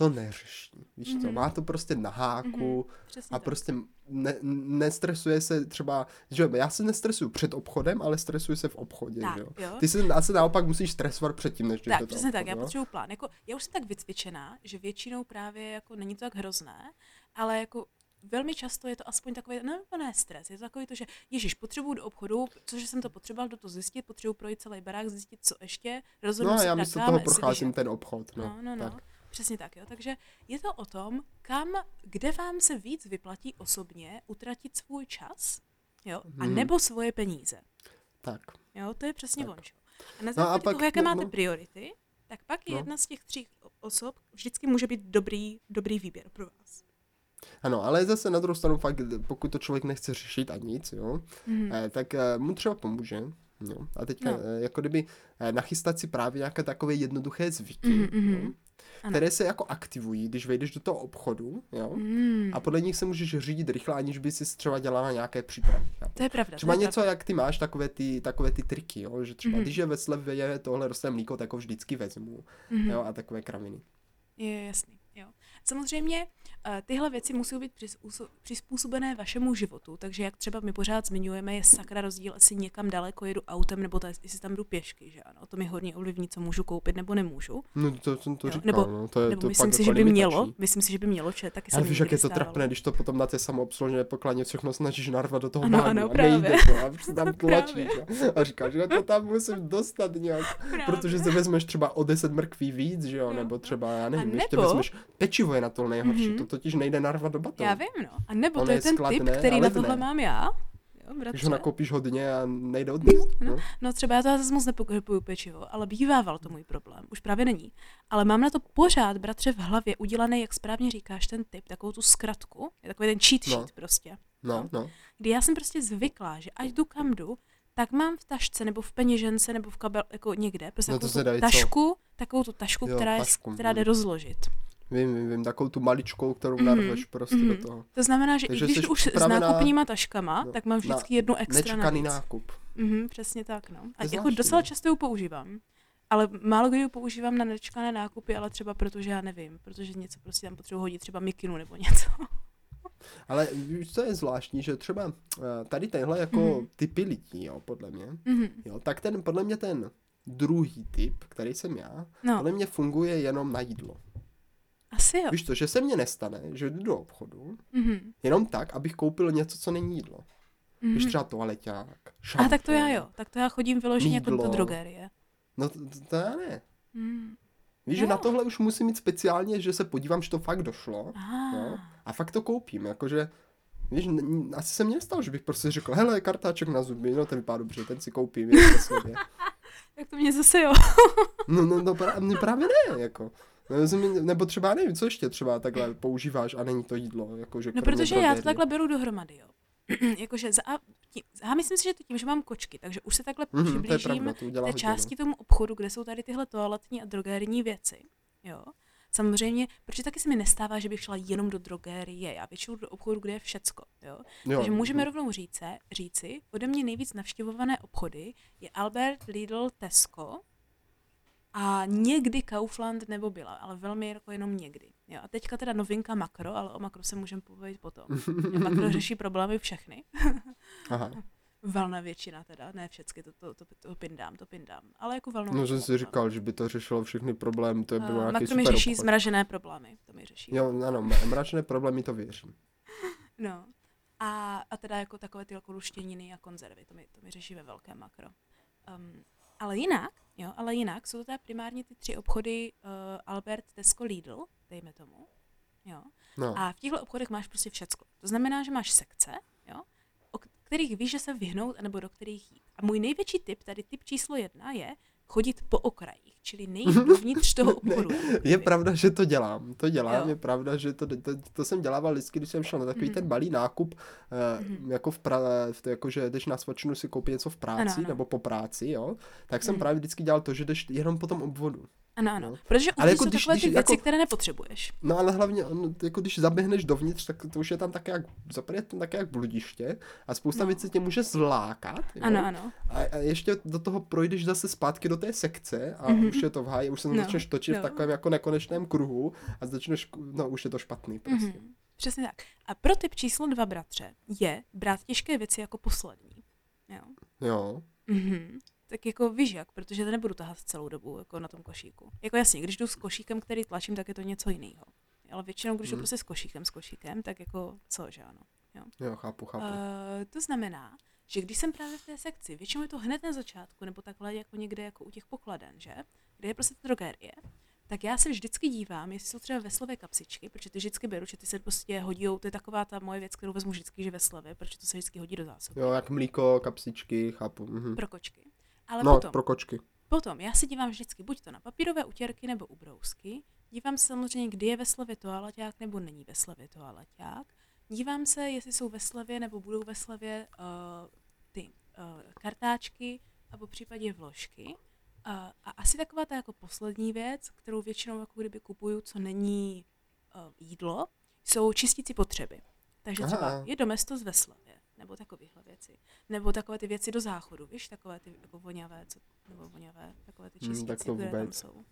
A: to neřeší. Víš co,
B: Mhm.
A: má to prostě na háku
B: přesně
A: a
B: tak.
A: prostě ne, nestresuje se třeba, že jo, já se nestresuju před obchodem, ale stresuju se v obchodě,
B: Tak,
A: že jo.
B: jo.
A: Ty se asi naopak musíš stresovat předtím, než jdeš
B: Tak, přesně tak,
A: obchodu,
B: já
A: jo?
B: potřebuji plán. Jako, já už jsem tak vycvičená, že většinou právě jako není to tak hrozné, ale jako velmi často je to aspoň takový, no to ne stres, je to takový to, že ježiš, potřebuju do obchodu, což jsem to potřeboval do toho zjistit, potřebuji projít celý barák, zjistit, co ještě, rozhodnu
A: No
B: se
A: já
B: tak
A: toho procházím ten obchod, no.
B: No, no, no.
A: Tak.
B: Přesně tak, jo. Takže je to o tom, kam, kde vám se víc vyplatí osobně utratit svůj čas Jo? A nebo svoje peníze.
A: Tak.
B: Jo, to je přesně
A: Tak.
B: A na
A: No a
B: základě
A: pak-
B: toho, jaké
A: no,
B: máte
A: no.
B: priority, tak pak
A: No.
B: jedna z těch tří osob vždycky může být dobrý, dobrý výběr pro vás.
A: Ano, ale zase na druhou stranu fakt, pokud to člověk nechce řešit a nic, jo,
B: Mhm.
A: eh, tak eh, mu třeba pomůže. Jo. A teďka,
B: No.
A: eh, jako kdyby eh, nachystat si právě nějaké takové jednoduché zvyky,
B: Mhm, mhm.
A: jo,
B: Ano.
A: které se jako aktivují, když vejdeš do toho obchodu, jo,
B: Mm.
A: a podle nich se můžeš řídit rychle, aniž by si třeba dělala nějaké přípravy. chápeš?
B: To je pravda.
A: Třeba
B: je
A: něco, jak ty máš, takové ty, takové ty triky, jo? že třeba
B: Mhm.
A: když je ve slevě tohle rostné mlíko, tak ho vždycky vezmu,
B: Mhm.
A: jo, a takové kraviny.
B: Je jasný, jo. Samozřejmě eh, tyhle věci musí být přizpůso- přizpůsobené vašemu životu, takže jak třeba my pořád zmiňujeme, je sakra rozdíl, jestli někam daleko jedu autem, nebo to, jestli tam jdu pěšky, že ano, to mi hodně ovlivní, co můžu koupit nebo nemůžu.
A: No to jsem to
B: Jo,
A: říkal,
B: nebo-
A: no, to je
B: nebo
A: to
B: myslím si,
A: jako
B: že by mělo, myslím si, že by mělo, že taky se
A: Ale víš, jak je to trapné, když to potom na té samoobslužné pokladně všechno snažíš narvat do toho
B: Ano, ano,
A: a
B: právě.
A: nejde to a tam tlačíš a, a říkáš, že to tam musím dostat nějak,
B: Právě.
A: protože si vezmeš třeba o 10 mrkví víc, že jo,
B: No,
A: nebo
B: no.
A: třeba, já nevím, ještě vezmeš pečivo je na to nejhorší,
B: Mhm.
A: to totiž nejde narvat do batonu.
B: Já vím, no. A nebo to je
A: je
B: ten
A: skladné,
B: typ, který na
A: ne.
B: tohle mám já. Jo,
A: Když ho nakoupíš hodně a nejde odníst.
B: no.
A: No.
B: No třeba já to zase moc nepokupuju pečivo, ale bývával to můj problém. Už právě není. Ale mám na to pořád, bratře, v hlavě udělaný, jak správně říkáš, ten typ, takovou tu zkratku, je takový ten cheat
A: No.
B: sheet prostě.
A: No, no.
B: Kdy já jsem prostě zvyklá, že ať jdu kam jdu, tak mám v tašce nebo v peněžence nebo v kabel, jako někde, prostě
A: No
B: takovou tu
A: co?
B: tašku, takovou tu tašku,
A: Jo,
B: která, je,
A: tašku,
B: která jde
A: mm.
B: rozložit.
A: Vím, vím, vím, takovou tu maličkou, kterou
B: Mhm,
A: narveš prostě
B: mhm.
A: do toho.
B: To znamená, že
A: Takže
B: i když už s nákupníma taškama,
A: No,
B: tak mám
A: na
B: vždycky jednu extra
A: Nečekaný
B: navíc.
A: nákup.
B: Mhm, přesně tak, no. A jako
A: zvláštní,
B: docela
A: no.
B: často ji používám. Ale málo kdy ji používám na nečekané nákupy, ale třeba protože já nevím, protože něco prostě tam potřebuji hodit, třeba mikinu nebo něco.
A: Ale víš, co je zvláštní, že třeba eh, tady tenhle jako
B: Mhm.
A: typy lidí, jo, podle mě,
B: Mhm.
A: jo, tak ten, podle mě ten druhý typ, který jsem já,
B: No,
A: podle mě funguje jenom na jídlo.
B: Asi jo.
A: Víš to, že se mně nestane, že jdu do obchodu,
B: Mhm.
A: jenom tak, abych koupil něco, co není jídlo. Víš,
B: Mhm.
A: třeba toaleťák,
B: A
A: šampon.
B: tak to já jo, tak to já chodím vyloženě jako do drogerie.
A: No to, to, to já ne.
B: Mm.
A: Víš, že
B: Jo.
A: na tohle už musím mít speciálně, že se podívám, že to fakt došlo.
B: Ah.
A: Jo? A fakt to koupím, jakože, víš, n- asi se mě nestalo, že bych prostě řekl, hele, kartáček na zuby, no ten vypadá dobře, ten si koupím, je sobě.
B: Tak to mě zase jo.
A: No, no, no pra, mě právě ne, jako. No, Nebo třeba nevím, co ještě třeba takhle používáš a není to jídlo, jakože
B: No
A: kromě
B: protože já to takhle beru dohromady, jo. Jakože za, A- tím, a myslím si, že to tím, že mám kočky, takže už se takhle
A: to je
B: přiblížím
A: pravda, to
B: té
A: hodně,
B: části tomu obchodu, kde jsou tady tyhle toaletní a drogérní věci. Jo. Samozřejmě, protože taky se mi nestává, že bych šla jenom do drogérie. Já většinou do obchodu, kde je všecko. Jo.
A: no. jo.
B: Takže můžeme
A: mhm.
B: rovnou říct, říci, ode mě nejvíc navštěvované obchody je Albert, Lidl, Tesco a někdy Kaufland nebo byla, ale velmi jako jenom někdy. Jo. A teďka teda novinka Makro, ale o Makro se můžeme povědět potom. Makro řeší problémy všechny.
A: Aha.
B: Valná většina teda, ne všechny, to, to, to, to pindám, to pindám. Ale jako valnou
A: No jsem si říkal, že by to řešilo všechny problémy, to by bylo
B: Uh,
A: nějaký
B: Makro mi řeší
A: obchod.
B: zmražené problémy, to mi řeší.
A: Jo, ano, m- mračné problémy to věřím.
B: No. A, a teda jako takové ty jako luštěniny a konzervy, to mi, to mi řeší ve velkém makro. Um, ale jinak, jo, ale jinak jsou to teda primárně ty tři obchody uh, Albert, Tesco, Lidl, dejme tomu. Jo.
A: No.
B: A v těchto obchodech máš prostě všecko. To znamená, že máš sekce, jo, o kterých víš, že se vyhnout, nebo do kterých jít. A můj největší tip, tady tip číslo jedna, je chodit po okrajích, čili nejít dovnitř toho obchodu.
A: Je pravda, že to dělám, to dělám,
B: Jo.
A: je pravda, že to, to, to jsem dělával vždycky, když jsem šel na takový
B: Mhm.
A: ten malý nákup, eh,
B: Mhm.
A: jako v pra, v to, jako že jdeš na svačinu si koupit něco v práci,
B: Ano, ano.
A: nebo po práci, jo, tak jsem
B: Mhm.
A: právě vždycky dělal to, že jdeš jenom po tom obvodu.
B: Ano, ano.
A: No.
B: Protože
A: Ale jako když-
B: takové
A: když
B: ty věci,
A: jako-
B: které nepotřebuješ.
A: No ale hlavně, on, jako když zaběhneš dovnitř, tak to už je tam také jak, zaprvé je tam také jak bludiště a spousta
B: No.
A: věcí tě může zlákat, jo?
B: Ano, ano.
A: A, a ještě do toho projdeš zase zpátky do té sekce a
B: Mhm.
A: už je to v háji, už se
B: No,
A: začneš točit v
B: no.
A: takovém jako nekonečném kruhu a začneš, no už je to špatný prostě.
B: Mhm. Přesně tak. A pro tip číslo dva, bratře, je brát těžké věci jako poslední. Jo.
A: Jo.
B: Mhm. Tak jako víš jak, protože to nebudu tahat celou dobu jako na tom košíku. Jako jasně, když jdu s košíkem, který tlačím, tak je to něco jiného. Ale většinou, když jdu
A: Mhm.
B: prostě s košíkem, s košíkem, tak jako co, že ano.
A: Jo, chápu, chápu.
B: Uh, to znamená, že když jsem právě v té sekci, většinou je to hned na začátku, nebo takhle jako někde jako u těch pokladen, že? Kde je prostě ta drogerie, tak já se vždycky dívám, jestli jsou třeba veslové kapsičky, protože ty vždycky beru, že ty se prostě hodí, to je taková ta moje věc, kterou vezmu vždycky, že veslové, protože to se vždycky hodí do zásoby.
A: Jo, jak mlíko, kapsičky, chápu. Mhm.
B: Pro kočky. Ale
A: no,
B: potom,
A: pro kočky.
B: potom, já se dívám vždycky buď to na papírové utěrky nebo ubrousky, dívám se samozřejmě, kdy je ve slevě toaleťák nebo není ve slevě toaleťák, dívám se, jestli jsou ve slevě nebo budou ve slevě uh, ty uh, kartáčky a po případě vložky. A, a asi taková ta jako poslední věc, kterou většinou jako kdyby kupuju, co není uh, jídlo, jsou čistící potřeby. Takže třeba
A: Aha.
B: je domestos ve slavě, nebo takovéhle věci. Nebo takové ty věci do záchodu, víš, takové ty jako voňavé, co, nebo voňavé, takové ty
A: Hmm,
B: čistící,
A: tak to
B: které tam jsou.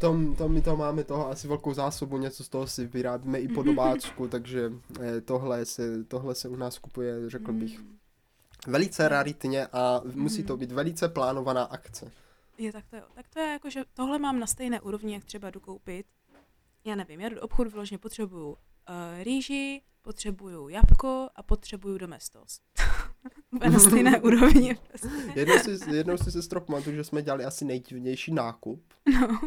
A: To, to my to máme toho asi velkou zásobu, něco z toho si vyrábíme i po domácku, takže eh, tohle se, tohle se u nás kupuje, řekl bych,
B: Mm.
A: velice raritně a musí to
B: Mhm.
A: být velice plánovaná akce.
B: Je, tak to jo. Tak to je jako, že tohle mám na stejné úrovni, jak třeba jdu koupit. Já nevím, já do obchodu vyloženě potřebuju uh, rýži, potřebuju jabko a potřebuju domestos. Úplně na stejné úrovni. Prostě.
A: Jednou si, jednou si se strop pamatuju, že jsme dělali asi nejdivnější nákup.
B: No.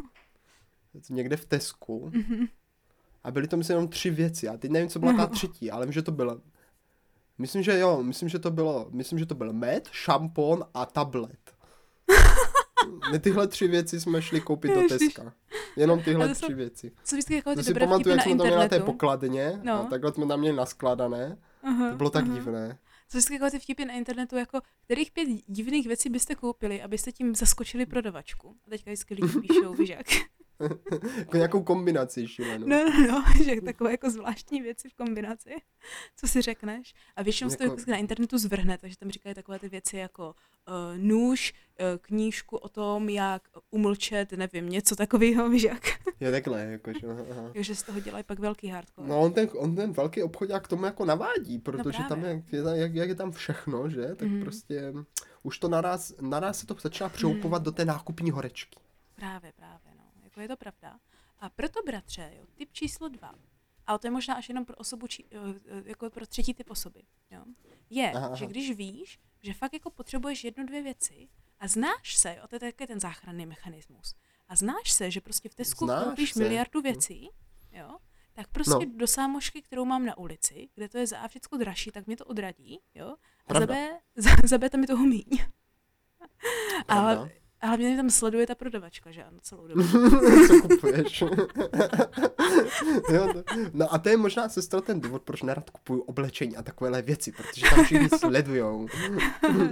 A: Někde v Tesku.
B: Mhm.
A: A byly to myslím jenom tři věci. A teď nevím, co byla ta
B: No.
A: třetí, ale vím, že to bylo. Myslím, že jo, myslím, že to bylo, myslím, že to byl med, šampon a tablet. My tyhle tři věci jsme šli koupit do
B: Ježiš.
A: Teska. Jenom tyhle
B: to jsou-
A: tři věci.
B: Co vždycky jako ty
A: si
B: dobré
A: pamatuju, jak jsme to měli na té
B: internetu.
A: pokladně
B: No.
A: a takhle jsme tam měli naskladané.
B: Aha,
A: To bylo tak
B: aha.
A: divné.
B: Co vždycky jako ty vtipy na internetu, jako kterých pět divných věcí byste koupili, abyste tím zaskočili prodavačku. A teďka vždycky lidi píšou, víš jak.
A: Jako nějakou kombinaci šílenou.
B: No, no, no, že takové jako zvláštní věci v kombinaci, co si řekneš. A většinou se to
A: Jako-
B: jako... na internetu zvrhne, takže tam říkají takové ty věci jako uh, nůž, uh, knížku o tom, jak umlčet, nevím, něco takového, víš jak.
A: Je takhle, jakože.
B: Jo, že z toho dělají pak velký hardcore.
A: No on ten, on ten velký obchod k tomu jako navádí, protože tam
B: právě.
A: je, jak, jak je tam všechno, že, tak
B: Mhm.
A: prostě už to naraz, naraz se to začíná přehoupovat do té nákupní horečky.
B: Právě, právě, no. Jako je to pravda. A proto, bratře, jo, typ číslo dva, ale to je možná až jenom pro osobu, či, eh, eh, jako pro třetí typ osoby, jo, je,
A: Aha, aha.
B: že když víš, že fakt jako potřebuješ jednu, dvě věci a znáš se, jo, to je taky ten záchranný mechanismus, a znáš se, že prostě v Tesku koupíš miliardu věcí, jo, tak prostě
A: No.
B: do sámošky, kterou mám na ulici, kde to je za A všechno dražší, tak mě to odradí, jo, a za B, za, za B tam je toho míň.
A: Pravda?
B: Ale, ale mě tam sleduje ta prodavačka, že ano, celou dobu.
A: Co kupuješ? jo, to, no a to je možná, sestro, ten důvod, proč nerad kupuju oblečení a takovéhle věci, protože tam všichni sledujou.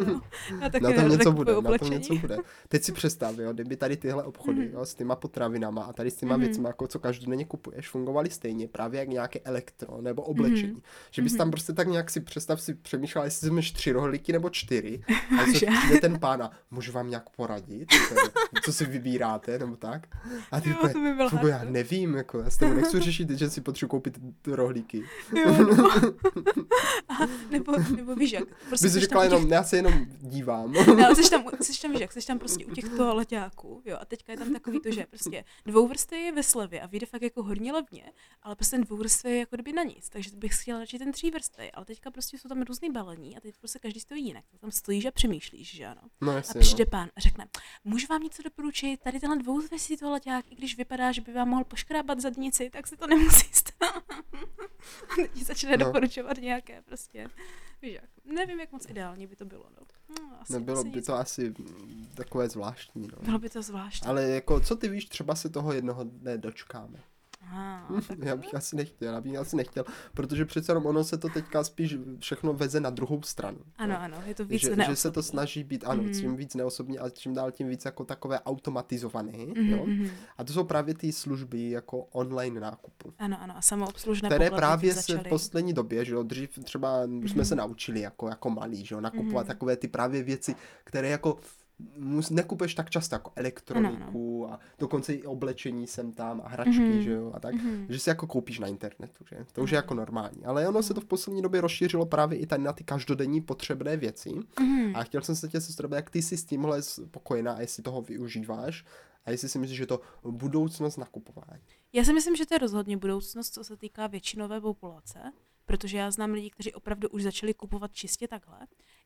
B: no, já taky
A: Na tom něco bude, na tom
B: oblečení.
A: něco bude. Teď si představ, jo, kdyby tady tyhle obchody,
B: Mhm.
A: jo, s těma potravinama a tady s těma
B: Mhm.
A: věcmi, jako co každodenně kupuješ, fungovaly stejně, právě jak nějaké elektro nebo oblečení.
B: Mhm.
A: Že bys tam
B: Mhm.
A: prostě tak nějak si představ si přemýšlel, jestli vezmeš tři rohlíky nebo čtyři. A co přijde ten pán a můžu vám nějak poradit, co, co si vybíráte, nebo tak. A ty
B: Jo,
A: úplně,
B: to by byl
A: "Fugo, já nevím, jako, já s tebou nechci řešit, že si potřebuji koupit rohlíky.
B: Jo, no. Aha, nebo, nebo víš jak, prostě
A: Bys řekla
B: u těch,
A: jenom, já se jenom dívám.
B: ne, ale jsi tam, jsi tam, víš jak, jsi tam prostě u těch toaleťáků, jo, a teďka je tam takový to, že prostě dvouvrstvý je ve slevě a vyjde fakt jako hodně levně, ale prostě ten dvouvrstvý je jako kdyby na nic, takže bych chtěla radši ten třívrstvý, ale teďka prostě jsou tam různý balení a teď prostě každý stojí jinak, tak tam stojíš a přemýšlíš, že ano.
A: No
B: A
A: jasně,
B: přijde
A: no.
B: pán a řekne, můžu vám něco doporučit, tady tenhle dvouzvěsí toaleťák, i když vypadá, že by vám mohl poškrábat zadnici, tak si to nemusí stát. Teď ti začne
A: No.
B: doporučovat nějaké prostě, víš jak, nevím, jak moc ideální by to bylo, no. no asi,
A: Nebylo
B: asi
A: by
B: nic.
A: to asi takové zvláštní, no.
B: Bylo by to zvláštní.
A: Ale jako, co ty víš, třeba se toho jednoho dne dočkáme.
B: Aha, tak
A: Já bych asi nechtěl, já bych asi nechtěl, protože přece jenom ono se to teďka spíš všechno veze na druhou stranu.
B: ano, ano, je to víc
A: Že, že se to
B: neosobní.
A: snaží být, ano,
B: Mhm.
A: čím víc neosobní a čím dál tím víc jako takové automatizované,
B: Mhm,
A: jo.
B: mhm.
A: A to jsou právě ty služby jako online nákupu.
B: Ano, ano, a samoobslužné
A: Které právě se
B: začaly.
A: v poslední době, že jo, dřív třeba jsme se naučili jako, jako malí, že jo, nakupovat
B: Mhm.
A: takové ty právě věci, které jako nekupuješ tak často jako elektroniku a dokonce i oblečení sem tam a hračky,
B: Mhm.
A: že jo, a tak,
B: Mhm.
A: že si jako koupíš na internetu, že? To už je
B: Ano.
A: jako normální. Ale ono se to v poslední době rozšířilo právě i tady na ty každodenní potřebné věci.
B: Mhm.
A: A chtěl jsem se tě sestro, jak ty jsi s tímhle spokojená a jestli toho využíváš a jestli si myslíš, že to budoucnost nakupování.
B: Já si myslím, že to je rozhodně budoucnost, co se týká většinové populace, protože já znám lidi, kteří opravdu už začali kupovat čistě takhle.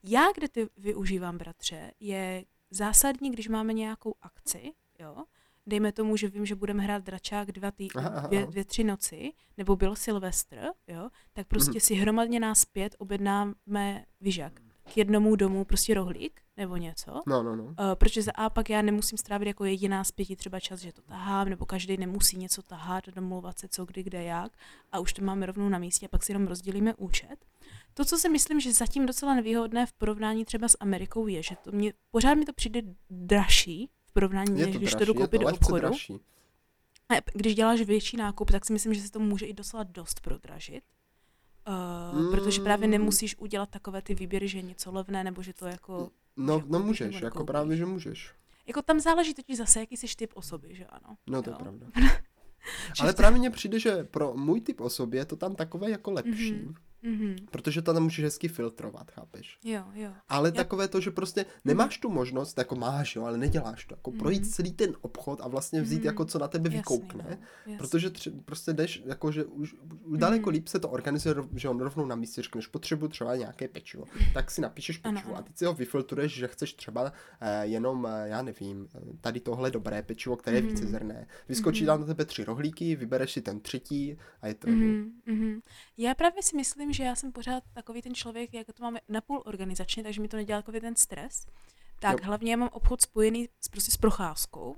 B: Já, kde ty využívám, bratře, je zásadní, když máme nějakou akci, jo, dejme tomu, že vím, že budeme hrát dračák dva tý, aha, aha. Dvě, dvě, tři noci, nebo byl Silvestr, jo, tak prostě mm. si hromadně nás pět objednáme vyžak k jednomu domu prostě rohlík nebo něco.
A: No, no, no. Uh,
B: protože za A pak já nemusím strávit jako jediná z pěti třeba čas, že to tahám, nebo každý nemusí něco tahat, domlouvat se co, kdy, kde, jak a už to máme rovnou na místě a pak si jenom rozdělíme účet. To, co si myslím, že zatím docela nevýhodné v porovnání třeba s Amerikou, je, že to mě, pořád mi to přijde dražší v porovnání, než když to jdu koupit do obchodu. Dražší. A když děláš větší nákup, tak si myslím, že se to může i docela dost prodražit. Uh, mm. Protože právě nemusíš udělat takové ty výběry, že je něco levné, nebo že to jako...
A: No, no můžeš, jako právě, že můžeš.
B: Jako tam záleží totiž zase, jaký jsi typ osoby, že ano.
A: No to jo? je pravda. Ale právě mně přijde, že pro můj typ osoby je to tam takové jako lepší. Mm-hmm. Mm-hmm. Protože to tam můžeš hezky filtrovat, chápeš?
B: Jo, jo.
A: Ale jo. takové to, že prostě nemáš mm-hmm. tu možnost, jako máš, jo, ale neděláš to, jako mm-hmm. projít celý ten obchod a vlastně vzít mm-hmm. jako co na tebe vykoukne, Jasný, no. protože tři, prostě jdeš, jako že už, už daleko mm-hmm. líp se to organizuje, že on rovnou na místě řekneš, potřebuji třeba nějaké pečivo, tak si napíšeš pečivo ano, a teď si ho vyfiltruješ, že chceš třeba eh, jenom, eh, já nevím, eh, tady tohle dobré pečivo, které mm-hmm. je více zrné. Vyskočí mm-hmm. tam na tebe tři rohlíky, vybereš si ten třetí a je to.
B: Mm-hmm. Já právě si myslím, že já jsem pořád takový ten člověk, jak to máme napůl organizačně, takže mi to nedělá takový ten stres. Tak jo. hlavně já mám obchod spojený s, prostě s procházkou.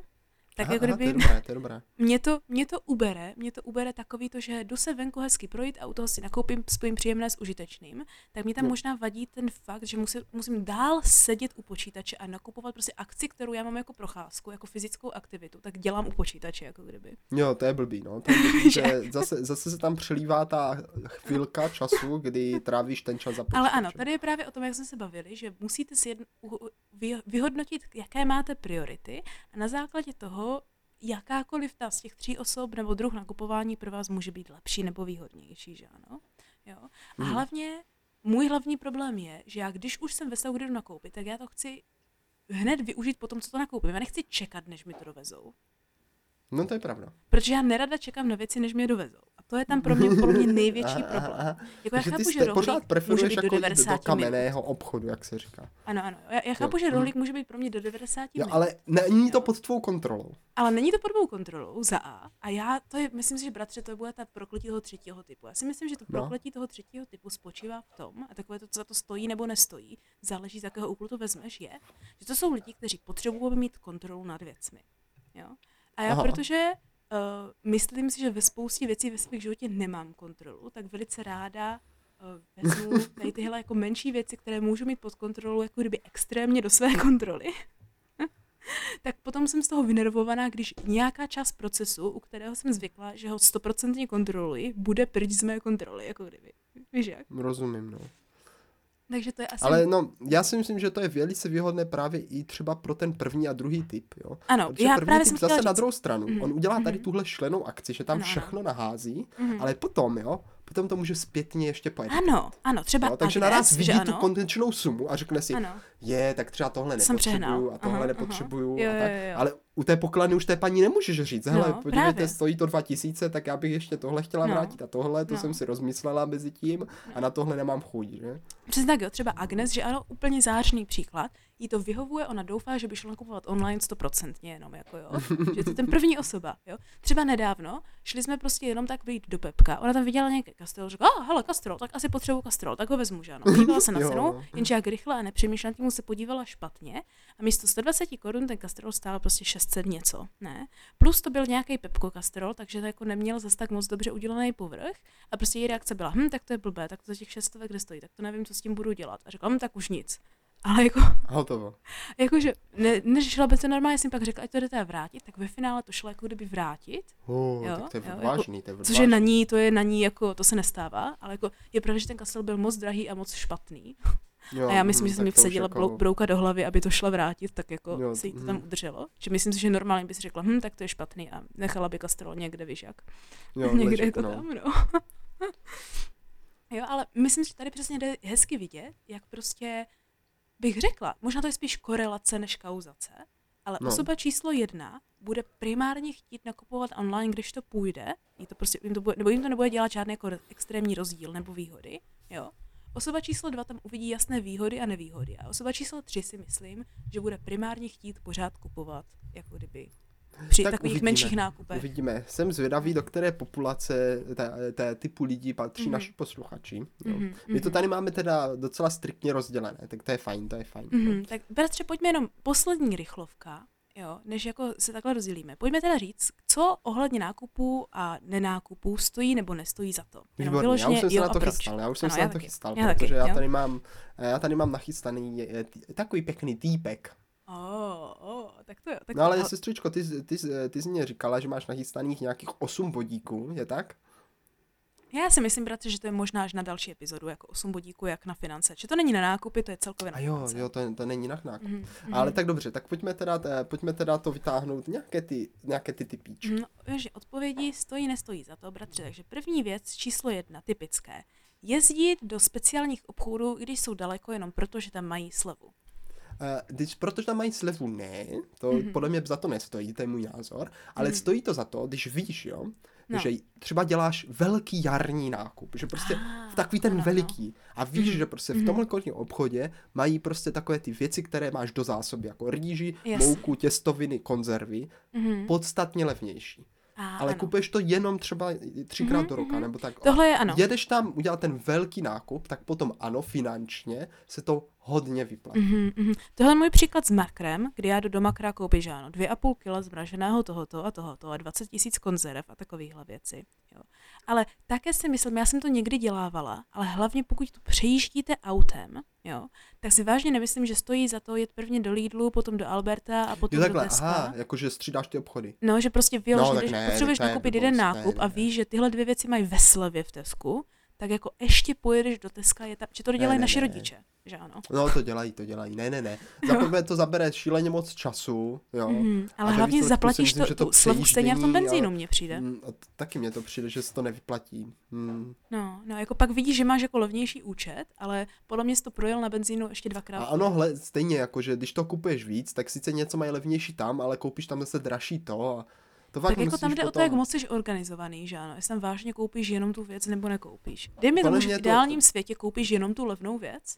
B: Tak aha, jako
A: kdyby... Aha, to je dobré, to je dobré.
B: Mě to, mě to ubere, mě to ubere takový to, že jdu se venku hezky projít a u toho si nakoupím, spojím příjemné s užitečným, tak mě tam no. možná vadí ten fakt, že musím, musím dál sedět u počítače a nakupovat prostě akci, kterou já mám jako procházku, jako fyzickou aktivitu, tak dělám u počítače, jako kdyby.
A: Jo, to je blbý, no. To je blbý, že zase, zase se tam přelívá ta chvilka času, kdy trávíš ten čas za počítače.
B: Ale ano, tady je právě o tom, jak jsme se bavili, že musíte si jedn, vyhodnotit, jaké máte priority a na základě toho jakákoliv ta z těch tří osob nebo druh nakupování pro vás může být lepší nebo výhodnější, že ano? Jo? A hmm. hlavně můj hlavní problém je, že já když už jsem ve stavu, kde jdu nakoupit, tak já to chci hned využít po tom, co to nakoupím. Já nechci čekat, než mi to dovezou.
A: No to je pravda.
B: Protože já nerada čekám na věci, než mě dovezou. To je tam pro mě, pro mě největší problém. Aha.
A: Jako já chápu, ty že pořád preferuješ jako do, 90 do kamenného minut. obchodu, jak se říká.
B: Ano, ano. Já, já chápu, jo. že rohlík může být pro mě do 90 jo, minut.
A: ale není to pod tvou kontrolou.
B: Ale není to pod tvou kontrolou, za A. A já, to je, myslím si, že bratře, to bude ta prokletí toho třetího typu. Já si myslím, že to no. prokletí toho třetího typu spočívá v tom, a takové to, co za to stojí nebo nestojí, záleží, z jakého úkolu to vezmeš, je, že to jsou lidi, kteří potřebují mít kontrolu nad věcmi. Jo? A já, Aha. protože Uh, myslím si, že ve spoustě věcí ve svém životě nemám kontrolu, tak velice ráda uh, vezmu tady tyhle jako menší věci, které můžu mít pod kontrolou, jako kdyby extrémně do své kontroly. tak potom jsem z toho vynervovaná, když nějaká část procesu, u kterého jsem zvykla, že ho stoprocentně kontroluji, bude pryč z mé kontroly, jako kdyby. Víš jak?
A: Rozumím, no.
B: Takže to je asi...
A: Ale no, já si myslím, že to je velice výhodné právě i třeba pro ten první a druhý typ, jo.
B: Ano,
A: Protože
B: já
A: první
B: právě
A: typ
B: jsem
A: zase
B: říct...
A: na druhou stranu, mm-hmm. on udělá tady mm-hmm. tuhle šlenou akci, že tam ano, všechno nahází, mm-hmm. ale potom, jo, potom to může zpětně ještě pojet.
B: Ano, ano, třeba
A: jo, Takže naraz vidí tu konečnou sumu a řekne si, ano. je, tak třeba tohle nepotřebuju a tohle aha, nepotřebuju aha. a tak, jo, jo, jo. ale u té pokladny už té paní nemůžeš říct, hele, no, podívejte, právě. stojí to 2000, tak já bych ještě tohle chtěla no. vrátit a tohle, to no. jsem si rozmyslela mezi tím no. a na tohle nemám chuť, že?
B: Přesně tak jo, třeba Agnes, že ano, úplně zářný příklad, jí to vyhovuje, ona doufá, že by šla nakupovat online stoprocentně jenom, jako jo, že to je ten první osoba, jo. Třeba nedávno šli jsme prostě jenom tak být do Pepka, ona tam viděla nějaký kastrol, řekla, ah, hele, kastrol, tak asi potřebuji kastrol, tak ho vezmu, že ano. Dívala se na cenu, jenže jak rychle a nepřemýšlela tím se podívala špatně a místo 120 korun ten kastrol stál prostě 600 něco, ne. Plus to byl nějaký Pepko kastrol, takže to jako neměl zase tak moc dobře udělaný povrch a prostě její reakce byla, hm, tak to je blbé, tak to za těch 600 kde stojí, tak to nevím, co s tím budu dělat. A řekla, hm, tak už nic. Ale jako...
A: Hotovo.
B: Jakože, ne, než šla by se normálně, jsem pak řekla, ať to jdete vrátit, tak ve finále to šlo jako kdyby vrátit.
A: Uh, jo, tak to je jo, vážný,
B: jako,
A: to je
B: Což je na ní, to je na ní, jako, to se nestává, ale jako je pravda, že ten kastel byl moc drahý a moc špatný. Jo, a já myslím, hm, že se mi vsadila jako... brouka do hlavy, aby to šla vrátit, tak jako jo, se jí to hm. tam udrželo. Že myslím si, že normálně by si řekla, hm, tak to je špatný a nechala by kastel někde, víš jak.
A: Jo,
B: někde
A: ležet,
B: jako
A: no.
B: tam, no. jo, ale myslím, že tady přesně jde hezky vidět, jak prostě bych řekla, možná to je spíš korelace než kauzace, ale no. osoba číslo jedna bude primárně chtít nakupovat online, když to půjde, jí to prostě, jim to bude, nebo jim to nebude dělat žádný jako extrémní rozdíl nebo výhody, jo. Osoba číslo dva tam uvidí jasné výhody a nevýhody. A osoba číslo tři si myslím, že bude primárně chtít pořád kupovat, jako kdyby při tak takových uvidíme, menších nákupech.
A: Uvidíme. Jsem zvědavý, do které populace té, té typu lidí patří mm-hmm. naši posluchači. Mm-hmm. My to mhm. tady máme teda docela striktně rozdělené, tak to je fajn, to je fajn.
B: Mm-hmm. Tak bratře, pojďme jenom poslední rychlovka, jo, než jako se takhle rozdělíme. Pojďme teda říct, co ohledně nákupů a nenákupů stojí nebo nestojí za to.
A: Výborně, já už jsem se na to chystal, já už jsem ano, se na to chystal, já protože taky, já, tady mám, já tady mám nachystaný je, je, takový pěkný týpek.
B: Oh, oh, tak to jo. Tak
A: no ale to... sestřičko, ty, ty, ty, jsi mě říkala, že máš nachystaných nějakých 8 bodíků, je tak?
B: Já si myslím, bratře, že to je možná až na další epizodu, jako 8 bodíků, jak na finance. Že to není na nákupy, to je celkově na
A: A jo,
B: finance.
A: jo, to, to není na nákup. Mm-hmm. Ale tak dobře, tak pojďme teda, pojďme teda to vytáhnout nějaké ty, nějaké ty typíčky.
B: No, že odpovědi stojí, nestojí za to, bratře. Takže první věc, číslo jedna, typické. Jezdit do speciálních obchodů, když jsou daleko, jenom proto, že tam mají slevu.
A: Uh, když, protože tam mají slevu, ne, to mm-hmm. podle mě za to nestojí, to je můj názor, ale mm-hmm. stojí to za to, když víš, jo, no. že třeba děláš velký jarní nákup, že prostě ah, v takový ten ano, veliký a víš, mm-hmm. že prostě v mhm. tomhle mm-hmm. obchodě mají prostě takové ty věci, které máš do zásoby, jako rýži, yes. mouku, těstoviny, konzervy, mm-hmm. podstatně levnější. A, ale ano. kupuješ to jenom třeba třikrát mm-hmm, do roka, mm-hmm. nebo tak.
B: Tohle je ano.
A: Jedeš tam udělat ten velký nákup, tak potom ano, finančně se to hodně vyplatí. Mm-hmm,
B: mm-hmm. Tohle je můj příklad s makrem, kdy já do domakra koupím, že ano, dvě a půl kila zmraženého tohoto a tohoto a 20 tisíc konzerv a takovéhle věci. Jo. Ale také si myslím, já jsem to někdy dělávala, ale hlavně pokud tu přejíždíte autem, jo, tak si vážně nemyslím, že stojí za to jet prvně do Lidlu, potom do Alberta a potom jo, takhle, do Teska. Aha,
A: jakože střídáš ty obchody.
B: No, že prostě vyloženě, no, když ne, potřebuješ nakoupit jeden nákup ne, a víš, že tyhle dvě věci mají ve slevě v Tesku, tak jako ještě pojedeš do Teska, je tam, že to dělají ne, ne, naši ne. rodiče, že ano?
A: No to dělají, to dělají, ne, ne, ne. Za to zabere šíleně moc času, jo. Mm,
B: ale hlavně zaplatíš to, myslím, to tu slevu stejně v tom benzínu, mně přijde. Mm,
A: a taky mně to přijde, že se to nevyplatí. Mm.
B: No, no, jako pak vidíš, že máš jako levnější účet, ale podle mě jsi to projel na benzínu ještě dvakrát. A
A: ano, hle, stejně jako, že když to kupuješ víc, tak sice něco mají levnější tam, ale koupíš tam zase dražší to a
B: to tak jako tam jde potom... o to, jak moc jsi organizovaný, že ano? Jestli tam vážně koupíš jenom tu věc nebo nekoupíš. Dej mi tomu, že v ideálním to... světě koupíš jenom tu levnou věc.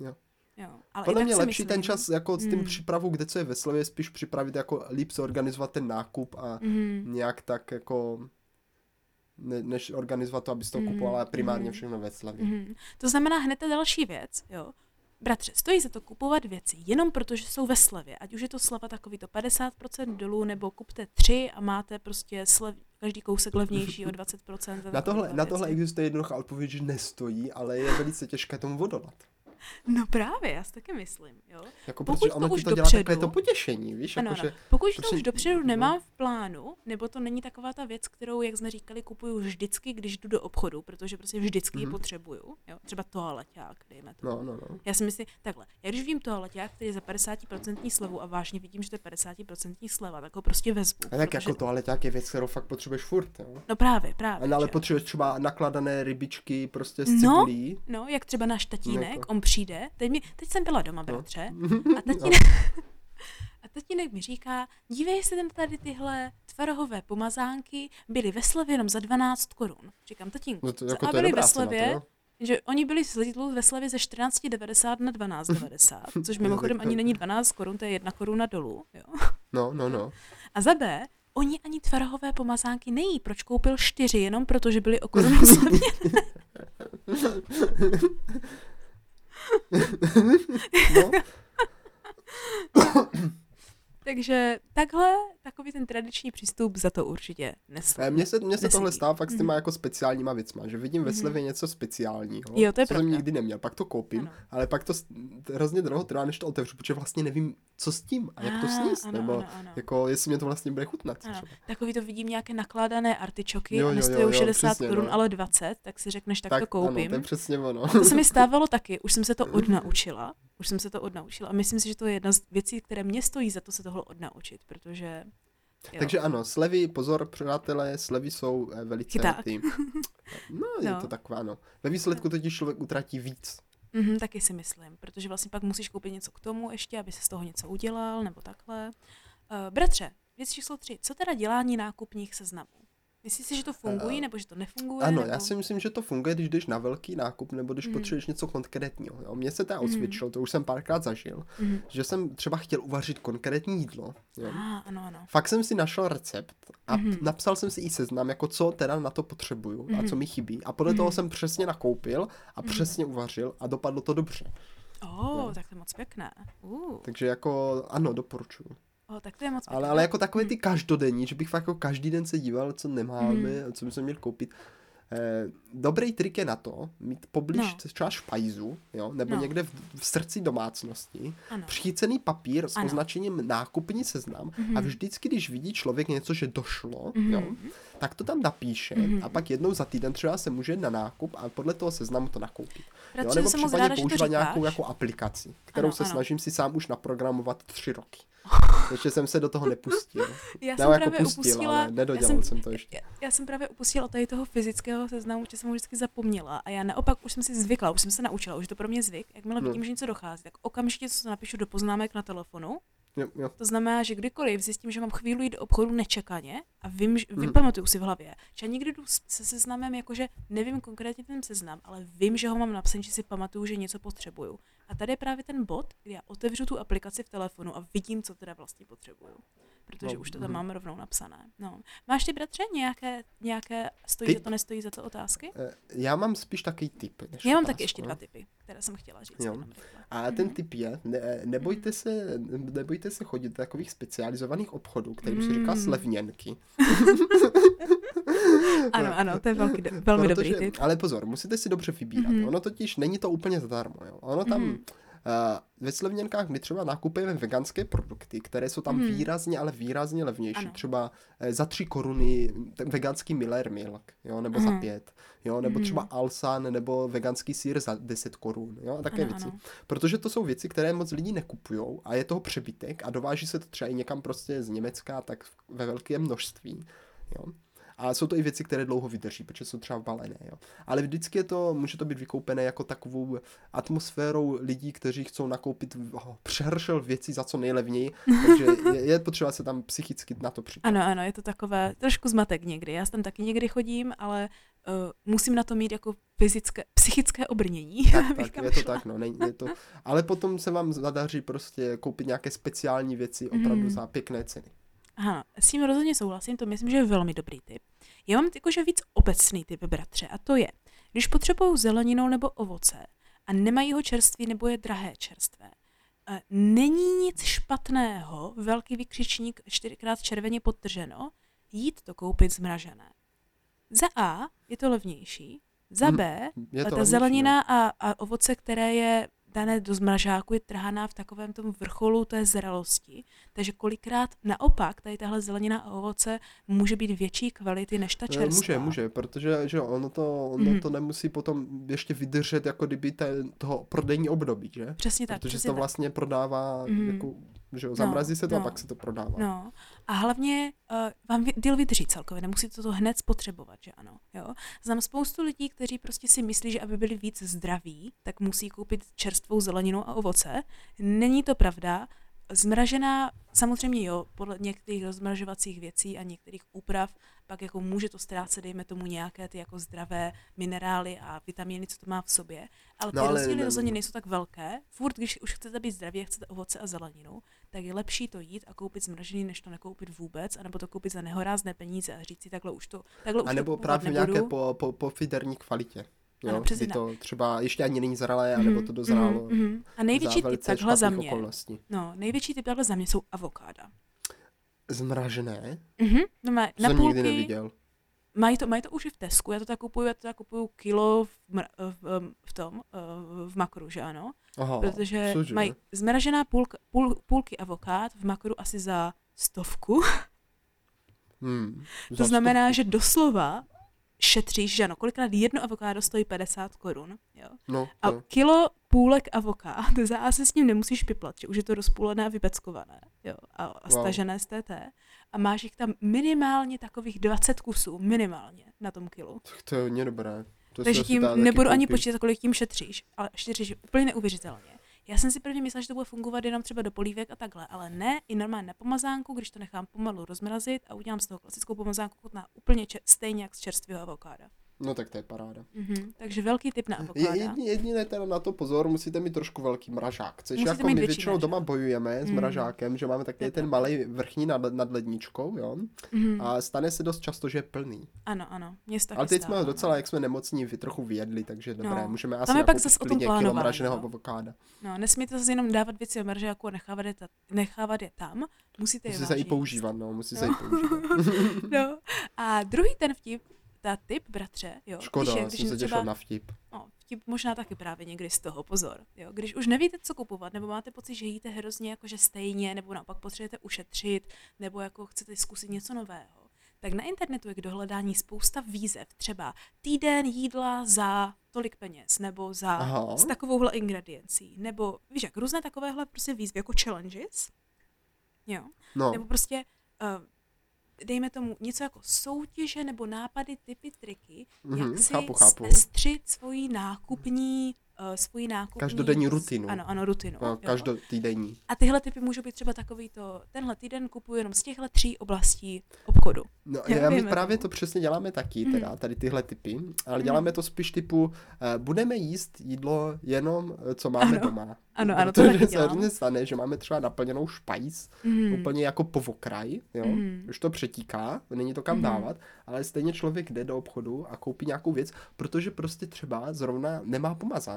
A: Jo.
B: Jo, ale
A: Podle mě lepší myslím, ten čas jako s tím mm. přípravou, kde co je ve slově, spíš připravit jako líp se organizovat ten nákup a mm. nějak tak jako ne, než organizovat to, abys to mm. kupovala primárně mm. všechno ve slově. Mm.
B: To znamená hned ta další věc, jo. Bratře, stojí za to kupovat věci jenom proto, že jsou ve slevě. Ať už je to sleva takový to 50% dolů, nebo kupte tři a máte prostě slev, každý kousek levnější o 20%.
A: Na tohle, na tohle existuje jednoduchá odpověď, že nestojí, ale je velice těžké tomu vodolat.
B: No právě, já si taky myslím, jo.
A: Jako pokud to už to dělá dopředu, takové to potěšení, víš?
B: Ano,
A: jako,
B: ano. Že, pokud prostě, to už dopředu no. nemám v plánu, nebo to není taková ta věc, kterou, jak jsme říkali, kupuju vždycky, když jdu do obchodu, protože prostě vždycky mm-hmm. ji mhm. potřebuju, jo. Třeba toaleťák, dejme to.
A: No, no, no.
B: Já si myslím, takhle, já když vím toaleťák, který je za 50% slevu a vážně vidím, že to je 50% sleva, tak ho prostě vezmu.
A: A tak protože... jako toaleťák je věc, kterou fakt potřebuješ furt, jo.
B: No právě, právě.
A: Ale, ale potřebuješ třeba nakladané rybičky prostě z cibulí.
B: No, no, jak třeba náš tatínek, no, on přijde, teď mi teď jsem byla doma, no. bratře, a tatínek, no. a tatínek mi říká, dívej se tam tady tyhle tvarohové pomazánky, byly ve slevě jenom za 12 korun. Říkám, tatínku, no to, jako a byly ve slevě, to, že oni byli z Lidlu ve slevě ze 14,90 na 12,90, což mimochodem ani není 12 korun, to je jedna koruna dolů. Jo?
A: No, no, no.
B: A za B, oni ani tvarohové pomazánky nejí. Proč koupil čtyři? Jenom proto, že byli o korunu no. Takže takhle, takový ten tradiční přístup za to určitě nestojí.
A: Mně se, mně se tohle stává fakt s těma mm. jako speciálníma věcma, že vidím ve mhm. slevě něco speciálního,
B: jo, to je
A: co pravda. jsem nikdy neměl, pak to koupím, ano. ale pak to hrozně dlouho trvá, než to otevřu, protože vlastně nevím, co s tím a jak to sníst, ano, nebo ano, ano. jako jestli mě to vlastně bude chutnat. Třeba.
B: Takový to vidím nějaké nakládané artičoky jo, a nestojí 60 korun, no. ale 20, tak si řekneš, tak, tak to koupím. Ano,
A: to je přesně ono.
B: A to se mi stávalo taky, už jsem se to odnaučila, už jsem se to odnaučila a myslím si, že to je jedna z věcí, které mě stojí za to se tohle odnaučit, protože
A: Jo. Takže ano, slevy, pozor, přátelé, slevy jsou eh, velice
B: Chyták.
A: ty. No, je no. to takové, ano. Ve výsledku totiž člověk utratí víc.
B: Mm-hmm, taky si myslím, protože vlastně pak musíš koupit něco k tomu ještě, aby se z toho něco udělal, nebo takhle. Uh, bratře, věc číslo tři. Co teda dělání nákupních seznamů? Myslíš si, že to funguje, nebo že to nefunguje?
A: Ano,
B: nebo...
A: já si myslím, že to funguje, když jdeš na velký nákup, nebo když mm. potřebuješ něco konkrétního. Jo? Mně se to osvědčilo, mm. to už jsem párkrát zažil, mm. že jsem třeba chtěl uvařit konkrétní jídlo. Jo?
B: Ah, ano, ano.
A: Fakt jsem si našel recept a mm. napsal jsem si i seznam, jako co teda na to potřebuju mm. a co mi chybí. A podle mm. toho jsem přesně nakoupil a mm. přesně uvařil a dopadlo to dobře.
B: Oh, tak to je moc pěkné. Uh.
A: Takže jako ano, doporučuju.
B: Oh, tak to je moc pěkné.
A: Ale, ale jako takové ty každodenní, že bych fakt jako každý den se díval, co nemáme, mm. co bychom měli koupit. Eh, dobrý trik je na to, mít poblíž no. třeba špajzu, jo, nebo no. někde v, v srdci domácnosti, ano. přichycený papír s ano. označením nákupní seznam mm-hmm. a vždycky, když vidí člověk něco, že došlo, mm-hmm. jo, tak to tam napíše mm-hmm. a pak jednou za týden třeba se může na nákup a podle toho seznamu to nakoupit. jo, nebo případně používat nějakou jako aplikaci, kterou ano, se ano. snažím si sám už naprogramovat tři roky. Ještě jsem se do toho nepustil.
B: Já jsem
A: jako
B: právě
A: pustil,
B: upustila,
A: ale nedodělal já jsem, jsem to ještě.
B: Já, já jsem právě upustila tady toho fyzického seznamu, že jsem ho vždycky zapomněla a já naopak už jsem si zvykla, už jsem se naučila, už je to pro mě zvyk. Jakmile no. vidím, že něco dochází, tak okamžitě co napíšu do poznámek na telefonu
A: Jo, jo.
B: To znamená, že kdykoliv zjistím, že mám chvíli jít do obchodu nečekaně a vím, že, vypamatuju si v hlavě, že já někdy jdu se seznamem, jakože nevím konkrétně ten seznam, ale vím, že ho mám napsaný, že si pamatuju, že něco potřebuju. A tady je právě ten bod, kdy já otevřu tu aplikaci v telefonu a vidím, co teda vlastně potřebuju. Protože no, už to tam mm. mám rovnou napsané. No. Máš ty, bratře, nějaké, nějaké stojí za to, nestojí za to otázky?
A: Eh, já mám spíš takový typ.
B: Než já mám taky ještě dva typy, které jsem chtěla říct. Jo.
A: A ten typ je, ne, nebojte, se, nebojte se chodit do takových specializovaných obchodů, kterým se říká mm. slevněnky.
B: ano, ano, to je velký, velmi Protože, dobrý typ.
A: Ale pozor, musíte si dobře vybírat. Mm-hmm. Ono totiž není to úplně zadarmo. Jo. Ono tam... Mm-hmm ve Slevněnkách my třeba nakupujeme veganské produkty, které jsou tam hmm. výrazně, ale výrazně levnější. Ano. Třeba uh, za tři koruny veganský Miller Milk, jo, nebo hmm. za pět, jo, nebo hmm. třeba Alsan, nebo veganský sír za deset korun, jo, a také ano, věci. Ano. Protože to jsou věci, které moc lidí nekupujou a je toho přebytek a dováží se to třeba i někam prostě z Německa, tak ve velkém množství, jo. A jsou to i věci, které dlouho vydrží, protože jsou třeba balené. Jo. Ale vždycky je to, může to být vykoupené jako takovou atmosférou lidí, kteří chcou nakoupit oh, přehršel věcí za co nejlevněji, takže je, je potřeba se tam psychicky na to připravit.
B: Ano, ano, je to takové trošku zmatek někdy. Já tam taky někdy chodím, ale uh, musím na to mít jako fyzické, psychické obrnění.
A: Tak, tak je to tak, no, není, je to, ale potom se vám zadaří prostě koupit nějaké speciální věci opravdu mm. za pěkné ceny.
B: Aha, s tím rozhodně souhlasím, to myslím, že je velmi dobrý tip. Já mám jakože víc obecný typ, bratře, a to je, když potřebují zeleninu nebo ovoce a nemají ho čerství nebo je drahé čerstvé, není nic špatného, velký vykřičník čtyřikrát červeně podtrženo, jít to koupit zmražené. Za A je to levnější, za hm, B, je to ta zelenina no. a, a ovoce, které je dané do zmražáku je trhaná v takovém tom vrcholu té zralosti. Takže kolikrát naopak tady tahle zelenina a ovoce může být větší kvality než ta čerstvá.
A: Může, může, protože že ono, to, ono mm. to nemusí potom ještě vydržet jako kdyby te, toho prodejní období, že?
B: Přesně tak.
A: Protože
B: přesně
A: to tak. vlastně prodává mm. jako že jo, zamrazí no, se to no, a pak se to prodává.
B: No. A hlavně uh, vám deal vydrží celkově, nemusíte to hned spotřebovat, že ano. Jo? Znám spoustu lidí, kteří prostě si myslí, že aby byli víc zdraví, tak musí koupit čerstvou zeleninu a ovoce. Není to pravda. Zmražená, samozřejmě jo, podle některých rozmražovacích věcí a některých úprav, pak jako může to ztrácet, dejme tomu nějaké ty jako zdravé minerály a vitamíny, co to má v sobě, ale ty no, ale rozdíly rozhodně nejsou tak velké. Furt, když už chcete být zdraví a chcete ovoce a zeleninu, tak je lepší to jít a koupit zmražený, než to nekoupit vůbec, anebo to koupit za nehorázné peníze a říct si takhle už to, takhle už
A: a nebo
B: to
A: právě
B: nebudu.
A: nějaké po, po, po fiderní kvalitě. Jo, ano, kdy to třeba ještě ani není zralé, mm-hmm, anebo to dozrálo. Mm-hmm.
B: A největší typ takhle za mě, no, největší typ takhle za mě jsou avokáda.
A: Zmražené?
B: Mhm, no má, na
A: jsem
B: půlky,
A: nikdy neviděl.
B: Mají to, mají to už i v Tesku, já to tak kupuju, já to tak kupuju kilo v, mra, v, v tom, eh, v makru, že ano?
A: Aha,
B: Protože cože? mají zmražená půlka, půl, půlky avokád v makru asi za stovku.
A: Hmm,
B: to znamená, že doslova šetříš, že ano, kolikrát jedno avokádo stojí 50 korun, jo.
A: No,
B: a kilo půlek avokád, za se s ním nemusíš piplat, že už je to rozpůlené a vypeckované, jo, a, a wow. stažené z TT. A máš jich tam minimálně takových 20 kusů, minimálně na tom kilu.
A: Tak to je hodně dobré. To
B: Takže tím nebudu ani počítat, kolik tím šetříš, ale šetříš úplně neuvěřitelně. Já jsem si prvně myslela, že to bude fungovat jenom třeba do polívek a takhle, ale ne, i normálně na pomazánku, když to nechám pomalu rozmrazit a udělám z toho klasickou pomazánku, chutná úplně če- stejně jak z čerstvého avokáda.
A: No tak to je paráda.
B: Mm-hmm. Takže velký tip na avokáda.
A: Jedině, jediné teda na to pozor, musíte mít trošku velký mražák. Což musíte jako my většinou mražák. doma bojujeme s mm. mražákem, že máme takový ten malý vrchní nad, nad ledničkou, jo. Mm. A stane se dost často, že je plný.
B: Ano, ano. Mě
A: Ale teď jsme docela, jak jsme nemocní, vy trochu vyjedli, takže no. dobré, můžeme asi
B: pak zase o tom
A: kilo mraženého no. avokáda.
B: No, nesmíte zase jenom dávat věci o mražáku a nechávat je, ta, nechávat je tam. Musíte je
A: Musí se i používat, no, musí no. se i používat.
B: no. A druhý ten vtip, ta typ, bratře, jo.
A: Škoda, když je, když jsem se těšil na vtip.
B: No, vtip možná taky právě někdy z toho, pozor. Jo. Když už nevíte, co kupovat, nebo máte pocit, že jíte hrozně jakože stejně, nebo naopak potřebujete ušetřit, nebo jako chcete zkusit něco nového, tak na internetu je k dohledání spousta výzev, třeba týden jídla za tolik peněz, nebo za Aha. s takovouhle ingrediencí, nebo víš jak, různé takovéhle prostě výzvy, jako challenges, jo, no. nebo prostě uh, dejme tomu, něco jako soutěže nebo nápady, typy, triky, mm-hmm, jak si chápu, chápu. střit svoji nákupní uh, svoji nákupní...
A: Každodenní rutinu.
B: Ano, ano, rutinu. No,
A: každotýdenní.
B: A tyhle typy můžou být třeba takový to, tenhle týden kupuji jenom z těchto tří oblastí obchodu.
A: No, já, my právě to přesně děláme taky, mhm. teda tady tyhle typy, ale mhm. děláme to spíš typu, uh, budeme jíst jídlo jenom, eh, co máme ano. doma.
B: Ano, ano, to taky
A: se hodně stane, že máme třeba naplněnou špajs, mm. úplně jako povokraj, jo, mm. už to přetíká, není to kam mm. dávat, ale stejně člověk jde do obchodu a koupí nějakou věc, protože prostě třeba zrovna nemá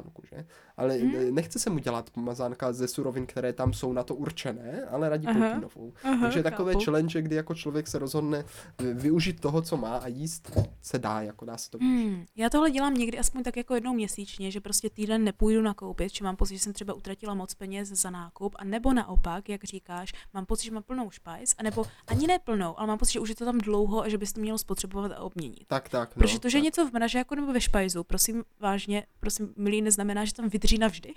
A: pomazánku, že? Ale mm. nechce se mu dělat pomazánka ze surovin, které tam jsou na to určené, ale radí koupí novou. Aha, Takže takové chápu. challenge, kdy jako člověk se rozhodne využít toho, co má a jíst se dá, jako dá se to mm.
B: Já tohle dělám někdy aspoň tak jako jednou měsíčně, že prostě týden nepůjdu nakoupit, či mám pocit, že jsem třeba utratila moc peněz za nákup, a nebo naopak, jak říkáš, mám pocit, že mám plnou špajs, anebo ani ne plnou, ale mám pocit, že už je to tam dlouho a že bys to mělo spotřebovat a obměnit.
A: Tak, tak.
B: No, Protože to,
A: že
B: tak. něco v mražáku nebo ve špajzu, prosím vážně, prosím, milý, neznamená, že tam vydrží navždy.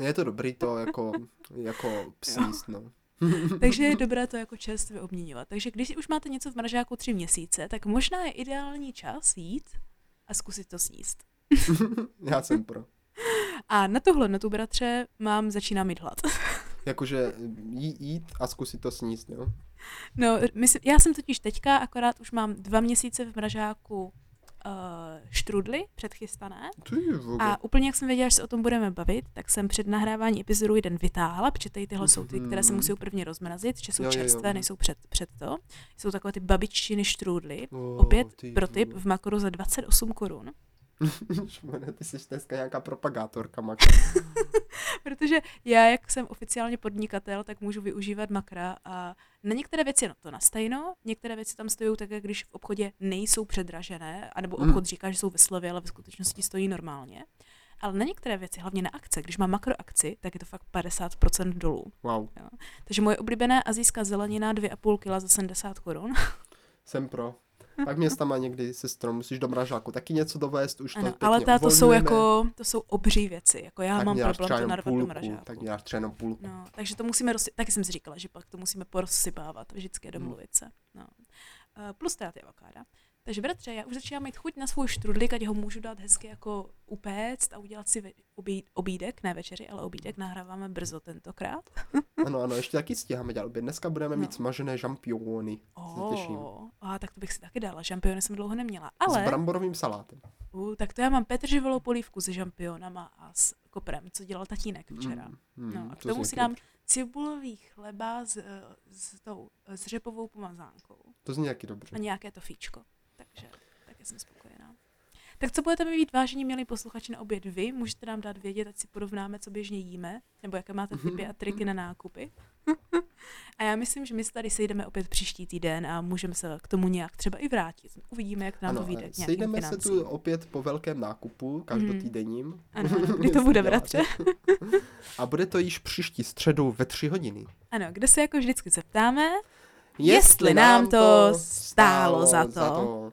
A: je to dobrý to jako, jako psíst, no.
B: Takže je dobré to jako čerstvě obměňovat. Takže když už máte něco v mražáku tři měsíce, tak možná je ideální čas jít a zkusit to sníst.
A: Já jsem pro.
B: A na tuhle notu, bratře, mám, začíná mít hlad.
A: Jakože jí, jít a zkusit to sníst, jo?
B: No, myslím, já jsem totiž teďka, akorát už mám dva měsíce v mražáku uh, štrudly předchystané. A úplně jak jsem věděla, že se o tom budeme bavit, tak jsem před nahrávání epizodu jeden vytáhla, protože tady tyhle jsou ty, které se musí prvně rozmrazit, že jsou jo, čerstvé, jo. nejsou před, před to. Jsou takové ty babiččiny štrudly. Oh, Opět pro tip v Makro za 28 korun.
A: ty jsi dneska nějaká propagátorka
B: makra. Protože já, jak jsem oficiálně podnikatel, tak můžu využívat makra a na některé věci no to na stejno, některé věci tam stojí tak, když v obchodě nejsou předražené, anebo hmm. obchod mm. říká, že jsou ve slově, ale ve skutečnosti stojí normálně. Ale na některé věci, hlavně na akce, když mám makroakci, tak je to fakt 50% dolů.
A: Wow.
B: Jo. Takže moje oblíbené azijská zelenina 2,5 kg za 70 korun.
A: Jsem pro. Pak města má někdy sestro, musíš do mražáku taky něco dovést, už ano, to
B: Ale teda to jsou jako, to jsou obří věci, jako já tak mám problém to narvat do mražáku.
A: Tak děláš třeba jenom půlku.
B: No, takže to musíme, rozsy- taky jsem si říkala, že pak to musíme porozsypávat, vždycky domluvit se. No. Uh, plus teda ty avokáda. Takže bratře, já už začínám mít chuť na svůj štrudlik, ať ho můžu dát hezky jako upéct a udělat si obí, obídek, ne večeři, ale obídek nahráváme brzo tentokrát.
A: ano, ano, ještě taky stíháme dělat. Dneska budeme no. mít smažené žampiony.
B: Oh, a tak to bych si taky dala. Žampiony jsem dlouho neměla. Ale...
A: S bramborovým salátem.
B: Uh, tak to já mám petrživou polívku se žampionama a s koprem, co dělal tatínek včera. Mm, mm, no, a k tomu si dám cibulový chleba s, s, tou, s řepovou pomazánkou.
A: To zní jaký dobře.
B: A nějaké to fíčko. Takže taky jsem spokojená. Tak co budete mít vážení milí posluchači na oběd vy? Můžete nám dát vědět, ať si porovnáme, co běžně jíme, nebo jaké máte typy a triky na nákupy. a já myslím, že my se tady sejdeme opět příští týden a můžeme se k tomu nějak třeba i vrátit. Uvidíme, jak nám ano, to vyjde.
A: Sejdeme se tu opět po velkém nákupu, každotýdenním. Mm.
B: Ano, kdy to bude, bratře.
A: a bude to již příští středu ve tři hodiny.
B: Ano, kde se jako vždycky zeptáme, jestli nám to stálo za to.